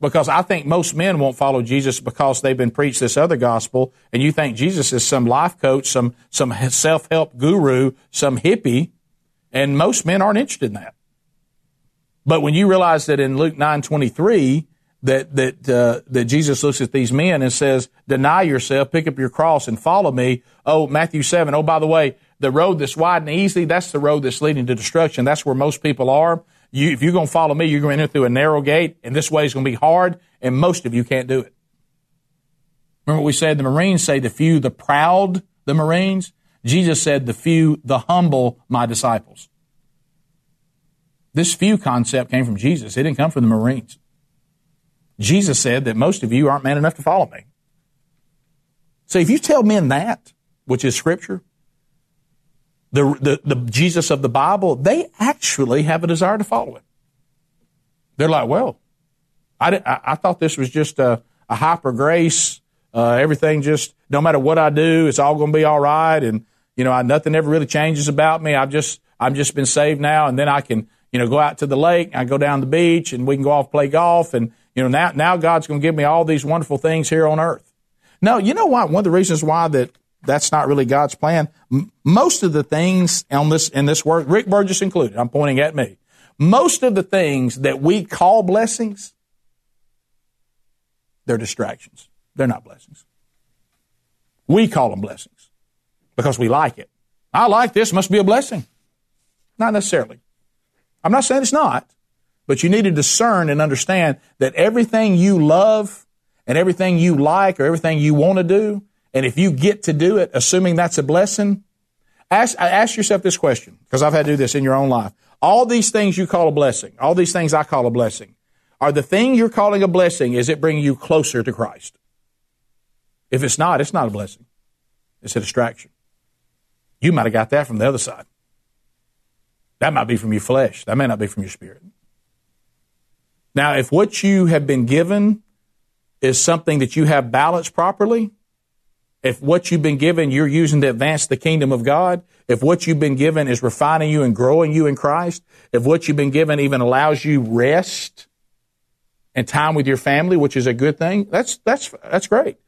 Because I think most men won't follow Jesus because they've been preached this other gospel, and you think Jesus is some life coach, some, some self-help guru, some hippie, and most men aren't interested in that. But when you realize that in Luke 9:23 that that uh, that Jesus looks at these men and says, "Deny yourself, pick up your cross, and follow me." Oh, Matthew seven. Oh, by the way, the road that's wide and easy, that's the road that's leading to destruction. That's where most people are. You, if you're going to follow me, you're going to enter through a narrow gate, and this way is going to be hard, and most of you can't do it. Remember what we said? The Marines say the few, the proud, the Marines. Jesus said the few, the humble, my disciples. This few concept came from Jesus. It didn't come from the Marines. Jesus said that most of you aren't man enough to follow me. So if you tell men that, which is scripture, the, the, the Jesus of the Bible, they actually have a desire to follow it. They're like, well, I, I, I thought this was just a, a hyper grace. Uh, everything just, no matter what I do, it's all going to be all right. And, you know, I, nothing ever really changes about me. I've just, I've just been saved now. And then I can, you know, go out to the lake. I go down the beach and we can go off play golf. And, you know, now, now God's going to give me all these wonderful things here on earth. No, you know what? One of the reasons why that that's not really God's plan. M- most of the things on this, in this work, Rick Burgess included, I'm pointing at me. Most of the things that we call blessings, they're distractions. They're not blessings. We call them blessings because we like it. I like this, must be a blessing. Not necessarily. I'm not saying it's not, but you need to discern and understand that everything you love and everything you like or everything you want to do and if you get to do it, assuming that's a blessing, ask, ask yourself this question, because I've had to do this in your own life. All these things you call a blessing, all these things I call a blessing, are the thing you're calling a blessing, is it bringing you closer to Christ? If it's not, it's not a blessing. It's a distraction. You might have got that from the other side. That might be from your flesh. That may not be from your spirit. Now, if what you have been given is something that you have balanced properly, if what you've been given you're using to advance the kingdom of God, if what you've been given is refining you and growing you in Christ, if what you've been given even allows you rest and time with your family, which is a good thing, that's, that's, that's great.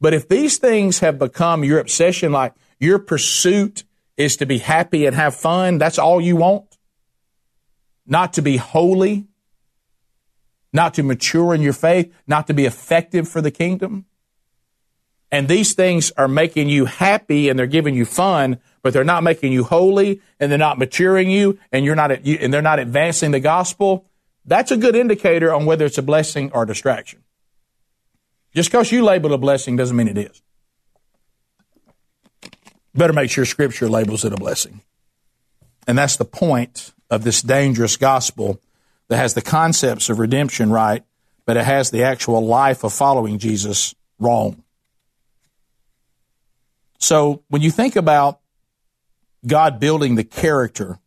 But if these things have become your obsession, like your pursuit is to be happy and have fun, that's all you want, not to be holy, not to mature in your faith, not to be effective for the kingdom, and these things are making you happy and they're giving you fun, but they're not making you holy and they're not maturing you and you're not, and they're not advancing the gospel, that's a good indicator on whether it's a blessing or a distraction. Just because you label a blessing doesn't mean it is. Better make sure scripture labels it a blessing. And that's the point of this dangerous gospel that has the concepts of redemption right, but it has the actual life of following Jesus wrong. So when you think about God building the character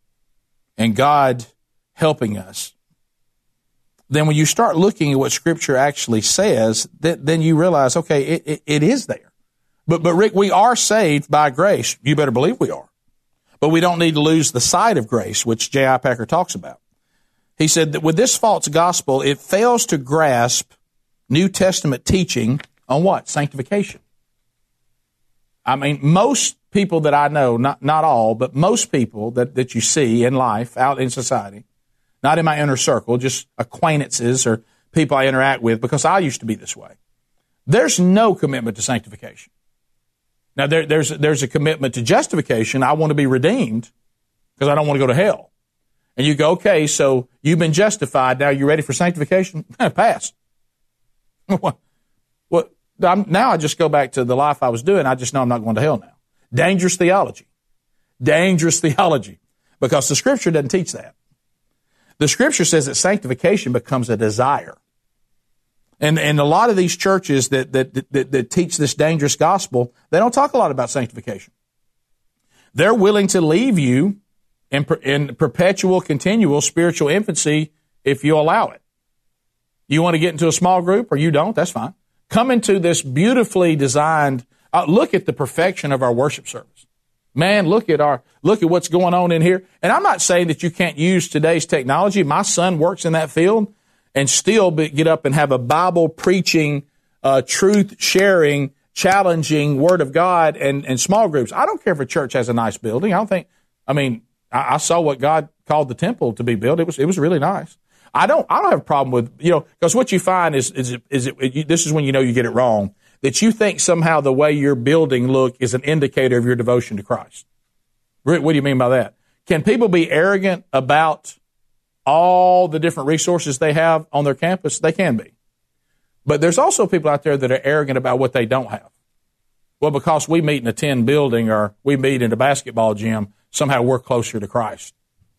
and God helping us, then when you start looking at what Scripture actually says, then you realize, okay, it, it, it is there. But, but Rick, we are saved by grace. You better believe we are. But we don't need to lose the sight of grace, which J.I. Packer talks about. He said that with this false gospel, it fails to grasp New Testament teaching on what? Sanctification. I mean, most people that I know, not, not all, but most people that, that you see in life, out in society, not in my inner circle, just acquaintances or people I interact with, because I used to be this way. There's no commitment to sanctification. Now, there, there's, there's a commitment to justification. I want to be redeemed because I don't want to go to hell. And you go, okay, so you've been justified. Now you're ready for sanctification? Pass. What? now I just go back to the life I was doing. I just know I'm not going to hell now. Dangerous theology. Dangerous theology. Because the scripture doesn't teach that. The scripture says that sanctification becomes a desire. And, and a lot of these churches that, that, that, that teach this dangerous gospel, they don't talk a lot about sanctification. They're willing to leave you in, in perpetual, continual spiritual infancy if you allow it. You want to get into a small group or you don't, that's fine. Come into this beautifully designed, uh, look at the perfection of our worship service. Man, look at our, look at what's going on in here. And I'm not saying that you can't use today's technology. My son works in that field and still be, get up and have a Bible preaching, uh, truth sharing, challenging Word of God and, and small groups. I don't care if a church has a nice building. I don't think, I mean, I, I saw what God called the temple to be built. It was, it was really nice. I don't, I don't have a problem with, you know, because what you find is, is, is it, it, this is when you know you get it wrong, that you think somehow the way your building look is an indicator of your devotion to Christ. What do you mean by that? Can people be arrogant about all the different resources they have on their campus? They can be. But there's also people out there that are arrogant about what they don't have. Well, because we meet in a tin building or we meet in a basketball gym, somehow we're closer to Christ.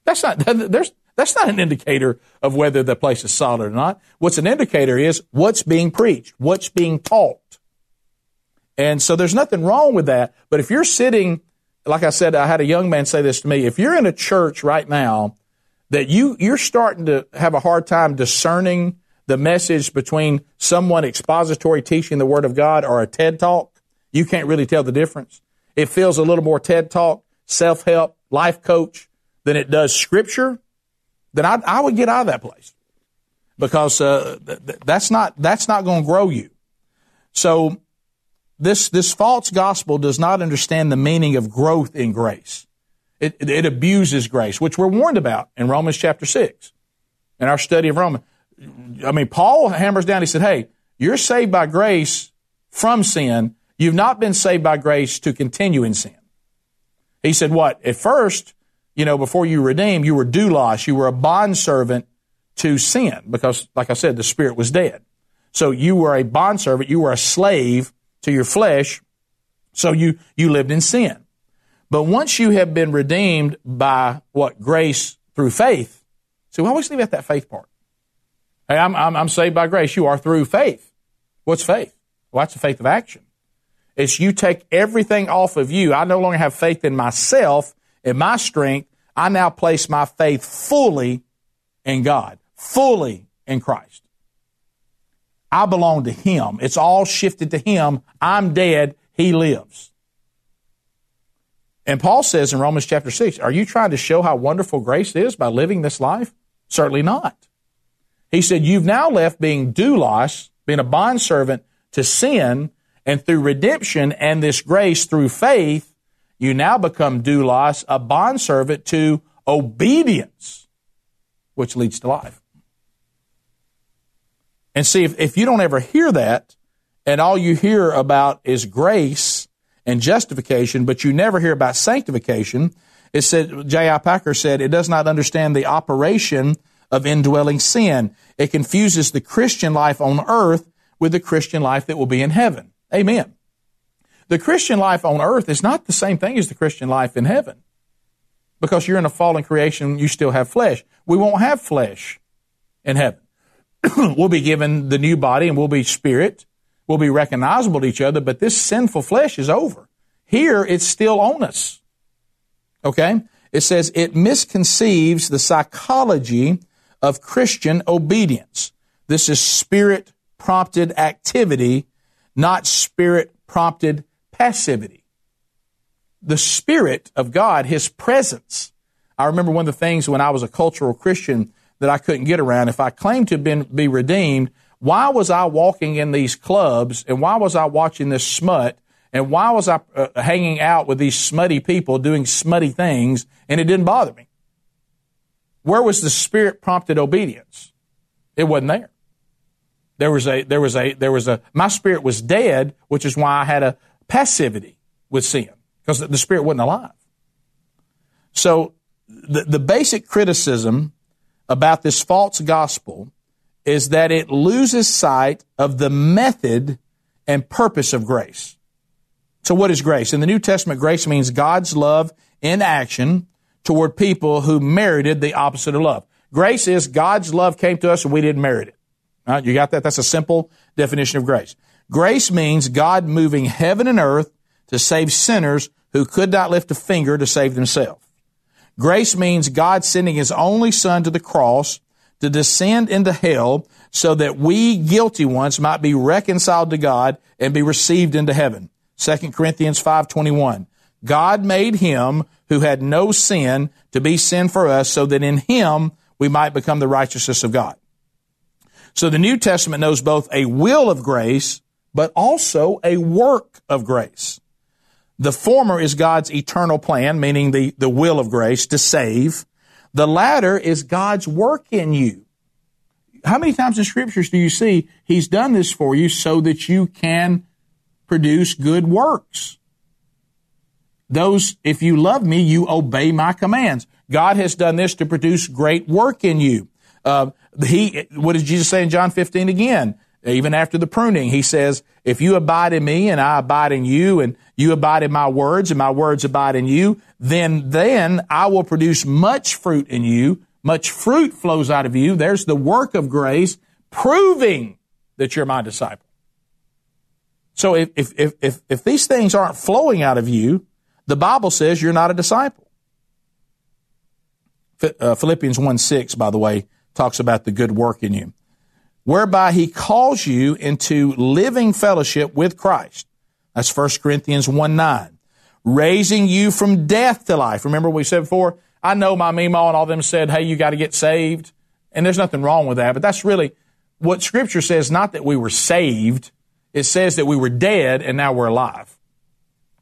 That's not, there's, that's not an indicator of whether the place is solid or not. What's an indicator is what's being preached, what's being taught. And so there's nothing wrong with that. But if you're sitting, like I said, I had a young man say this to me. If you're in a church right now that you, you're starting to have a hard time discerning the message between someone expository teaching the Word of God or a TED Talk, you can't really tell the difference. It feels a little more TED Talk, self help, life coach than it does Scripture then I, I would get out of that place because uh, th- that's not that's not going to grow you. So this this false gospel does not understand the meaning of growth in grace. It, it, abuses grace, which we're warned about in Romans chapter six, in our study of Romans. I mean, Paul hammers down. He said, "Hey, you're saved by grace from sin. You've not been saved by grace to continue in sin." He said, "What? At first, you know, before you redeemed, you were doulos. You were a bondservant to sin because, like I said, the spirit was dead. So you were a bondservant. You were a slave to your flesh. So you, you lived in sin. But once you have been redeemed by what? Grace through faith. So we always leave out that faith part. Hey, I'm, I'm, I'm saved by grace. You are through faith. What's faith? Well, that's the faith of action. It's you take everything off of you. I no longer have faith in myself in my strength, I now place my faith fully in God, fully in Christ. I belong to Him. It's all shifted to Him. I'm dead. He lives. And Paul says in Romans chapter 6, are you trying to show how wonderful grace is by living this life? Certainly not. He said, you've now left being doulos, being a bondservant to sin, and through redemption and this grace through faith, you now become doulos, a bondservant to obedience, which leads to life. And see, if, if you don't ever hear that, and all you hear about is grace and justification, but you never hear about sanctification, it said, J.I. Packer said, it does not understand the operation of indwelling sin. It confuses the Christian life on earth with the Christian life that will be in heaven. Amen. The Christian life on earth is not the same thing as the Christian life in heaven. Because you're in a fallen creation, you still have flesh. We won't have flesh in heaven. we'll be given the new body and we'll be spirit. We'll be recognizable to each other, but this sinful flesh is over. Here, it's still on us. Okay? It says it misconceives the psychology of Christian obedience. This is spirit prompted activity, not spirit prompted passivity. The Spirit of God, His presence. I remember one of the things when I was a cultural Christian that I couldn't get around. If I claimed to been, be redeemed, why was I walking in these clubs and why was I watching this smut and why was I uh, hanging out with these smutty people doing smutty things and it didn't bother me? Where was the spirit prompted obedience? It wasn't there. There was a, there was a, there was a, my spirit was dead, which is why I had a passivity with sin because the spirit wasn't alive. So the, the basic criticism about this false gospel is that it loses sight of the method and purpose of grace. So what is grace? In the New Testament, grace means God's love in action toward people who merited the opposite of love. Grace is God's love came to us and we didn't merit it. Right? You got that? That's a simple definition of grace. Grace means God moving heaven and earth to save sinners who could not lift a finger to save themselves. Grace means God sending his only son to the cross to descend into hell so that we guilty ones might be reconciled to God and be received into heaven. 2 Corinthians 5:21. God made him who had no sin to be sin for us so that in him we might become the righteousness of God. So the New Testament knows both a will of grace but also a work of grace. The former is God's eternal plan, meaning the, the will of grace to save. The latter is God's work in you. How many times in scriptures do you see He's done this for you so that you can produce good works? Those, if you love me, you obey my commands. God has done this to produce great work in you. Uh, he, what did Jesus say in John 15 again? Even after the pruning, he says, if you abide in me and I abide in you and you abide in my words and my words abide in you, then, then I will produce much fruit in you. Much fruit flows out of you. There's the work of grace proving that you're my disciple. So if, if, if, if, these things aren't flowing out of you, the Bible says you're not a disciple. Uh, Philippians 1 6, by the way, talks about the good work in you whereby he calls you into living fellowship with Christ. That's 1 Corinthians 1 9. Raising you from death to life. Remember what we said before, I know my Mimo and all them said, hey, you got to get saved. And there's nothing wrong with that, but that's really what scripture says, not that we were saved. It says that we were dead and now we're alive.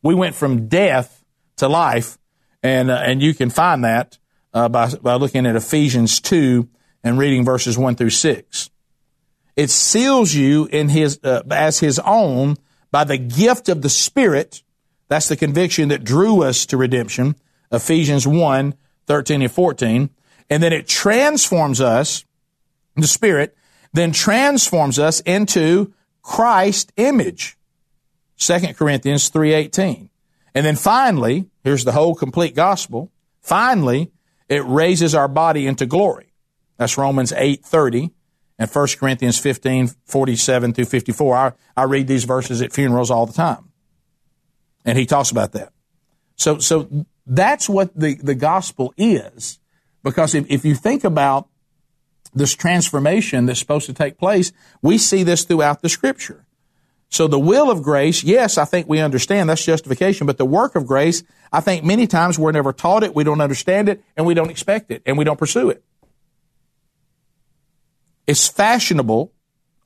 We went from death to life and, uh, and you can find that uh, by, by looking at Ephesians 2 and reading verses 1 through 6. It seals you in his, uh, as his own by the gift of the Spirit. That's the conviction that drew us to redemption. Ephesians 1, 13 and 14. And then it transforms us, the Spirit, then transforms us into Christ image. 2 Corinthians 3.18. And then finally, here's the whole complete gospel. Finally, it raises our body into glory. That's Romans 8.30 and 1 Corinthians 15, 47 through 54. I, I read these verses at funerals all the time. And he talks about that. So, so that's what the, the gospel is. Because if, if you think about this transformation that's supposed to take place, we see this throughout the scripture. So the will of grace, yes, I think we understand that's justification, but the work of grace, I think many times we're never taught it, we don't understand it, and we don't expect it, and we don't pursue it. It's fashionable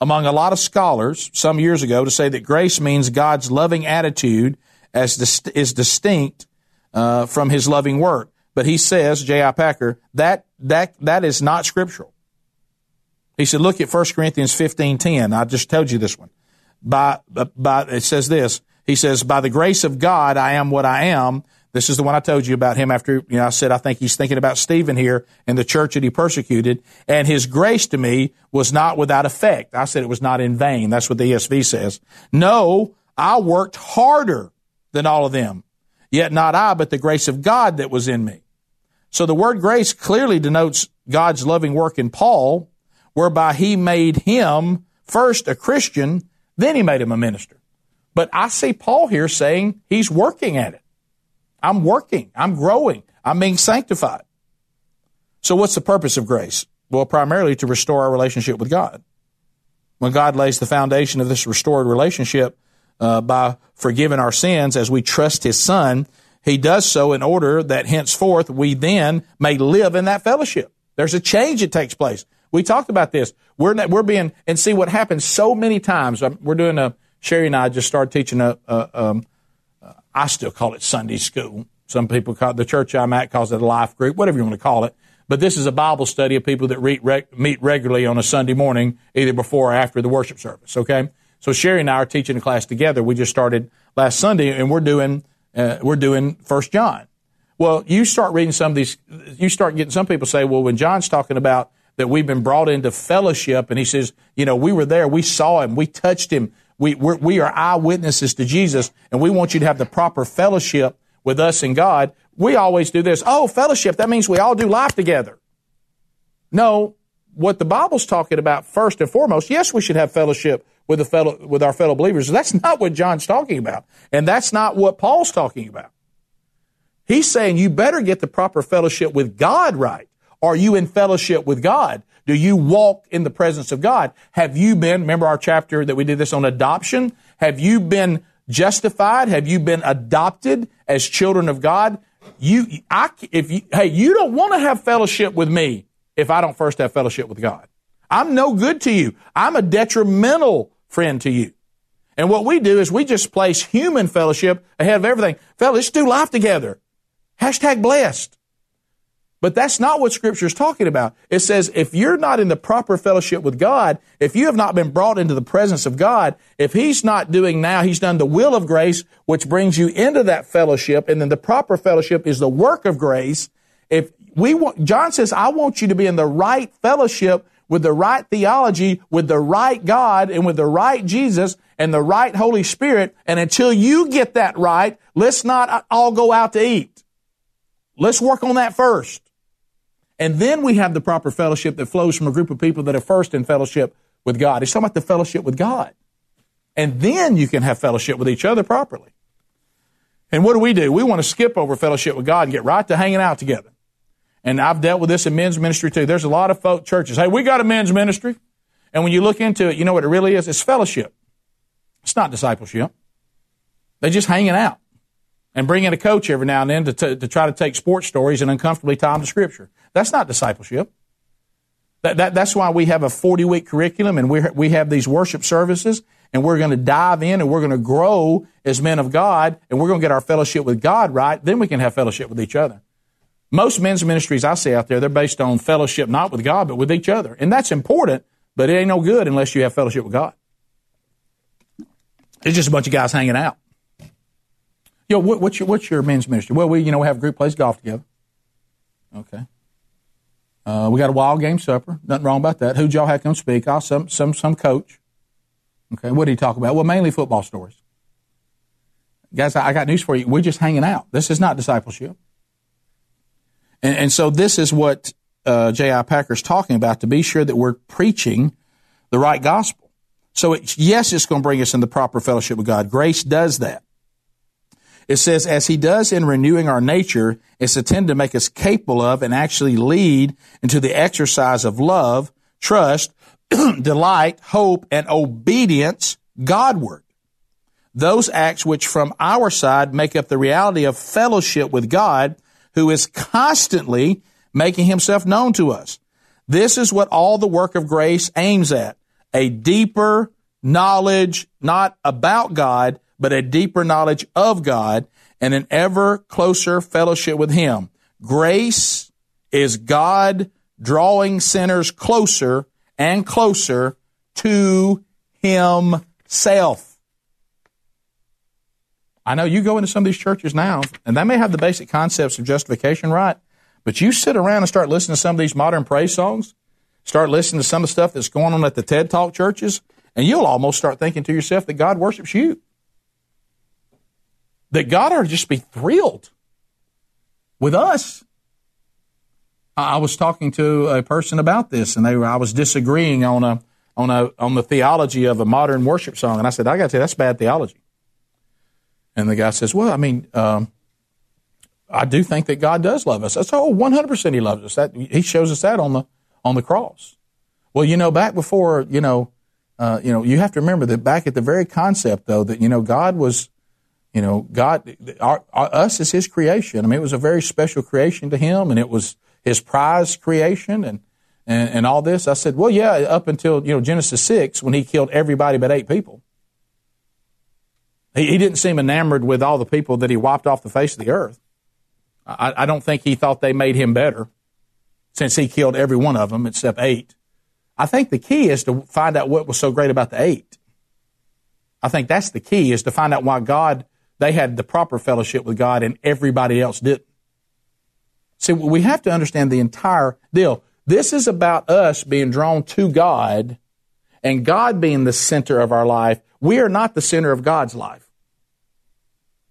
among a lot of scholars some years ago to say that grace means God's loving attitude as is distinct uh, from His loving work. But he says, J.I. Packer, that that that is not scriptural. He said, look at 1 Corinthians 15:10. I just told you this one. By, by it says this. He says, by the grace of God, I am what I am. This is the one I told you about him after, you know, I said, I think he's thinking about Stephen here and the church that he persecuted. And his grace to me was not without effect. I said it was not in vain. That's what the ESV says. No, I worked harder than all of them. Yet not I, but the grace of God that was in me. So the word grace clearly denotes God's loving work in Paul, whereby he made him first a Christian, then he made him a minister. But I see Paul here saying he's working at it. I'm working. I'm growing. I'm being sanctified. So what's the purpose of grace? Well, primarily to restore our relationship with God. When God lays the foundation of this restored relationship, uh, by forgiving our sins as we trust His Son. He does so in order that henceforth we then may live in that fellowship. There's a change that takes place. We talked about this. We're not, we're being and see what happens so many times. Um, we're doing a Sherry and I just started teaching a. a um, I still call it Sunday school. Some people call it, the church I'm at calls it a life group, whatever you want to call it. But this is a Bible study of people that re- re- meet regularly on a Sunday morning, either before or after the worship service. Okay, so Sherry and I are teaching a class together. We just started last Sunday, and we're doing uh, we're doing First John. Well, you start reading some of these. You start getting some people say, well, when John's talking about that we've been brought into fellowship, and he says, you know, we were there, we saw him, we touched him, we we're, we are eyewitnesses to Jesus, and we want you to have the proper fellowship with us and God. We always do this. Oh, fellowship. That means we all do life together. No, what the Bible's talking about first and foremost. Yes, we should have fellowship with the fellow with our fellow believers. That's not what John's talking about, and that's not what Paul's talking about. He's saying you better get the proper fellowship with God right. Are you in fellowship with God? Do you walk in the presence of God? Have you been, remember our chapter that we did this on adoption? Have you been justified? Have you been adopted as children of God? You, I, if you, hey, you don't want to have fellowship with me if I don't first have fellowship with God. I'm no good to you. I'm a detrimental friend to you. And what we do is we just place human fellowship ahead of everything. Fellas, let's do life together. Hashtag blessed. But that's not what Scripture is talking about. It says if you're not in the proper fellowship with God, if you have not been brought into the presence of God, if He's not doing now, He's done the will of grace, which brings you into that fellowship, and then the proper fellowship is the work of grace. If we want, John says, I want you to be in the right fellowship with the right theology, with the right God, and with the right Jesus, and the right Holy Spirit. And until you get that right, let's not all go out to eat. Let's work on that first. And then we have the proper fellowship that flows from a group of people that are first in fellowship with God. He's talking about the fellowship with God. And then you can have fellowship with each other properly. And what do we do? We want to skip over fellowship with God and get right to hanging out together. And I've dealt with this in men's ministry too. There's a lot of folk churches. Hey, we got a men's ministry. And when you look into it, you know what it really is? It's fellowship. It's not discipleship. They're just hanging out and bring in a coach every now and then to, t- to try to take sports stories and uncomfortably tie them to Scripture. That's not discipleship. That, that, that's why we have a 40 week curriculum and we we have these worship services and we're going to dive in and we're going to grow as men of God and we're going to get our fellowship with God right. Then we can have fellowship with each other. Most men's ministries I see out there, they're based on fellowship not with God, but with each other. And that's important, but it ain't no good unless you have fellowship with God. It's just a bunch of guys hanging out. Yo, what, what's your what's your men's ministry? Well, we you know we have group plays golf together. Okay. Uh, we got a wild game supper. Nothing wrong about that. Who'd y'all have come speak? Oh, some some some coach. Okay. What did he talk about? Well, mainly football stories. Guys, I, I got news for you. We're just hanging out. This is not discipleship. And, and so this is what uh, J.I. Packer's talking about to be sure that we're preaching the right gospel. So yes, it's going to bring us in the proper fellowship with God. Grace does that. It says, as he does in renewing our nature, it's intended to make us capable of and actually lead into the exercise of love, trust, delight, hope, and obedience Godward. Those acts which from our side make up the reality of fellowship with God, who is constantly making himself known to us. This is what all the work of grace aims at. A deeper knowledge, not about God, but a deeper knowledge of God and an ever closer fellowship with Him. Grace is God drawing sinners closer and closer to Himself. I know you go into some of these churches now, and they may have the basic concepts of justification right, but you sit around and start listening to some of these modern praise songs, start listening to some of the stuff that's going on at the TED Talk churches, and you'll almost start thinking to yourself that God worships you that God ought to just be thrilled with us. I was talking to a person about this, and they were, I was disagreeing on a on a on the theology of a modern worship song, and I said, I got to say that's bad theology. And the guy says, Well, I mean, um, I do think that God does love us. That's Oh, one hundred percent, He loves us. That He shows us that on the on the cross. Well, you know, back before you know uh, you know, you have to remember that back at the very concept, though, that, you know, God was, you know, God, our, our, us is His creation. I mean, it was a very special creation to Him, and it was His prize creation, and, and, and all this. I said, well, yeah, up until, you know, Genesis 6, when He killed everybody but eight people. He, he didn't seem enamored with all the people that He wiped off the face of the earth. I, I don't think He thought they made Him better since He killed every one of them except eight. I think the key is to find out what was so great about the eight. I think that's the key is to find out why God, they had the proper fellowship with God and everybody else didn't. See, we have to understand the entire deal. This is about us being drawn to God and God being the center of our life. We are not the center of God's life.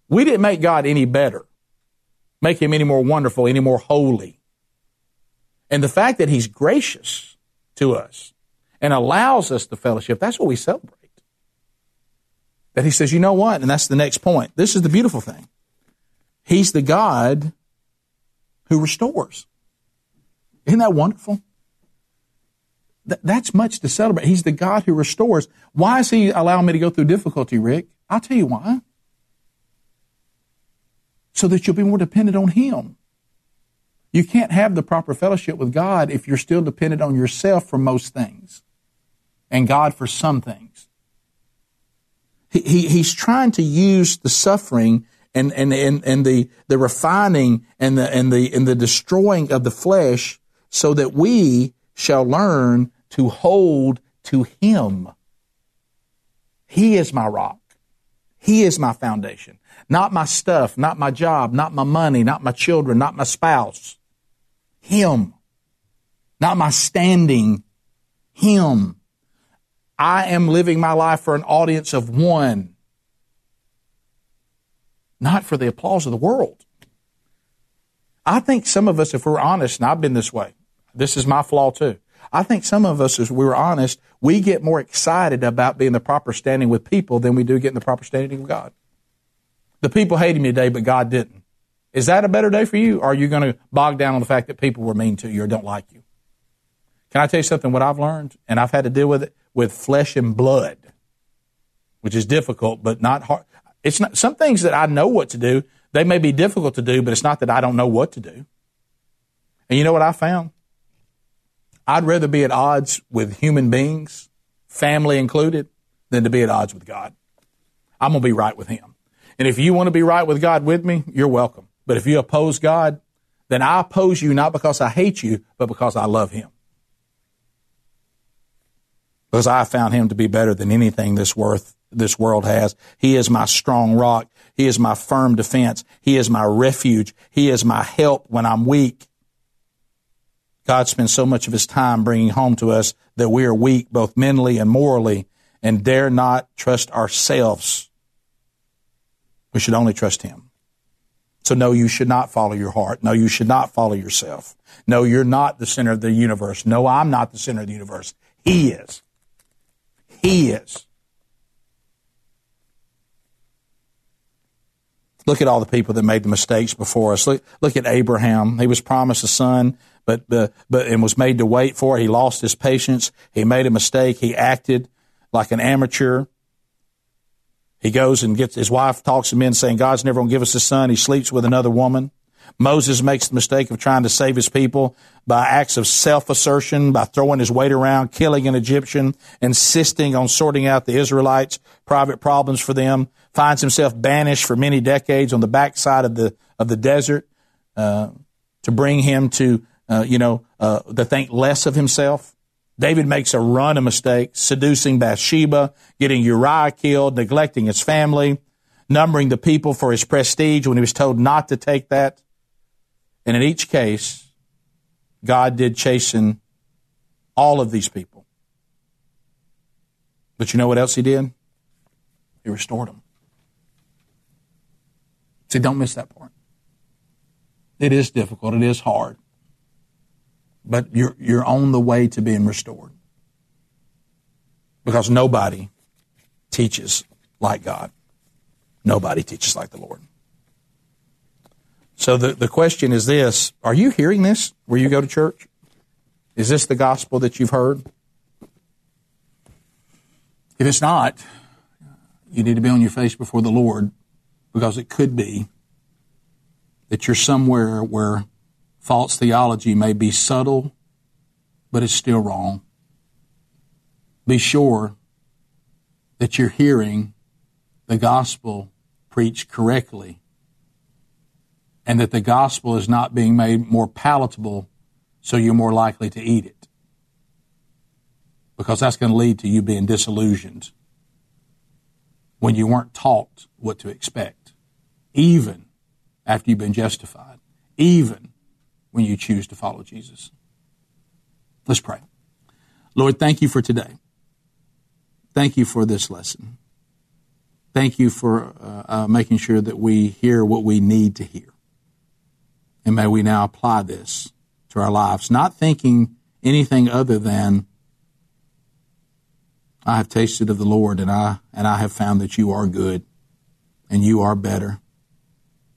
We didn't make God any better, make him any more wonderful, any more holy. And the fact that he's gracious to us and allows us the fellowship, that's what we celebrate. That he says, you know what? And that's the next point. This is the beautiful thing. He's the God who restores. Isn't that wonderful? Th- that's much to celebrate. He's the God who restores. Why is he allowing me to go through difficulty, Rick? I'll tell you why. So that you'll be more dependent on him. You can't have the proper fellowship with God if you're still dependent on yourself for most things and God for some things. He, he, he's trying to use the suffering and, and, and, and the, the refining and the, and the, and the destroying of the flesh so that we shall learn to hold to Him. He is my rock. He is my foundation. Not my stuff, not my job, not my money, not my children, not my spouse. Him. Not my standing. Him. I am living my life for an audience of one. Not for the applause of the world. I think some of us, if we're honest, and I've been this way, this is my flaw too. I think some of us, if we're honest, we get more excited about being the proper standing with people than we do getting the proper standing with God. The people hated me today, but God didn't. Is that a better day for you? Or are you going to bog down on the fact that people were mean to you or don't like you? Can I tell you something? What I've learned, and I've had to deal with it with flesh and blood, which is difficult, but not hard. It's not some things that I know what to do. They may be difficult to do, but it's not that I don't know what to do. And you know what I found? I'd rather be at odds with human beings, family included, than to be at odds with God. I'm going to be right with Him. And if you want to be right with God with me, you're welcome. But if you oppose God, then I oppose you not because I hate you, but because I love Him. Because I found Him to be better than anything this worth this world has. He is my strong rock. He is my firm defense. He is my refuge. He is my help when I'm weak. God spends so much of His time bringing home to us that we are weak both mentally and morally and dare not trust ourselves. We should only trust Him. So no, you should not follow your heart. No, you should not follow yourself. No, you're not the center of the universe. No, I'm not the center of the universe. He is. He is. Look at all the people that made the mistakes before us. Look, look at Abraham. He was promised a son, but, but, but, and was made to wait for it. He lost his patience. He made a mistake. He acted like an amateur. He goes and gets his wife talks him in saying God's never going to give us a son. He sleeps with another woman. Moses makes the mistake of trying to save his people by acts of self-assertion, by throwing his weight around, killing an Egyptian, insisting on sorting out the Israelites' private problems for them, finds himself banished for many decades on the backside of the, of the desert, uh, to bring him to, uh, you know, uh, to think less of himself. David makes a run of mistakes, seducing Bathsheba, getting Uriah killed, neglecting his family, numbering the people for his prestige when he was told not to take that. And in each case, God did chasten all of these people. But you know what else he did? He restored them. See, don't miss that part. It is difficult. It is hard but you're, you're on the way to being restored. Because nobody teaches like God. Nobody teaches like the Lord. So the, the question is this Are you hearing this where you go to church? Is this the gospel that you've heard? If it's not, you need to be on your face before the Lord because it could be that you're somewhere where false theology may be subtle, but it's still wrong. Be sure that you're hearing the gospel preached correctly and that the gospel is not being made more palatable so you're more likely to eat it. Because that's going to lead to you being disillusioned when you weren't taught what to expect, even after you've been justified, even when you choose to follow Jesus. Let's pray. Lord, thank you for today. Thank you for this lesson. Thank you for uh, uh, making sure that we hear what we need to hear. And may we now apply this to our lives, not thinking anything other than I have tasted of the Lord and I and I have found that you are good and you are better.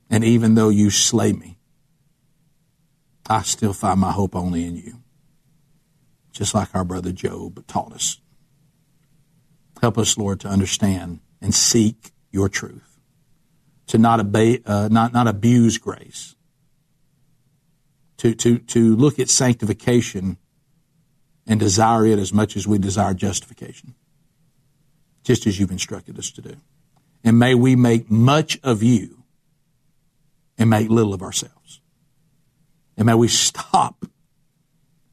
And even though you slay me, I still find my hope only in you. Just like our brother Job taught us. Help us, Lord, to understand and seek your truth, to not, obey, uh, not, not abuse grace, to, to, to look at sanctification and desire it as much as we desire justification, just as you've instructed us to do. And may we make much of you and make little of ourselves. And may we stop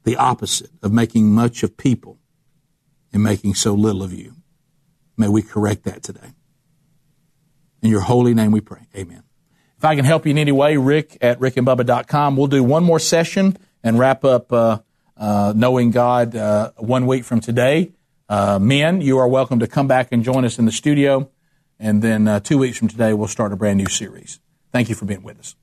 the opposite of making much of people and making so little of you. May we correct that today. In your holy name we pray. Amen. If I can help you in any way, rick at rickandbubba.com. We'll do one more session and wrap up uh, uh, Knowing God uh, one week from today. Uh, men, you are welcome to come back and join us in the studio. And then uh, two weeks from today, we'll start a brand new series. Thank you for being with us.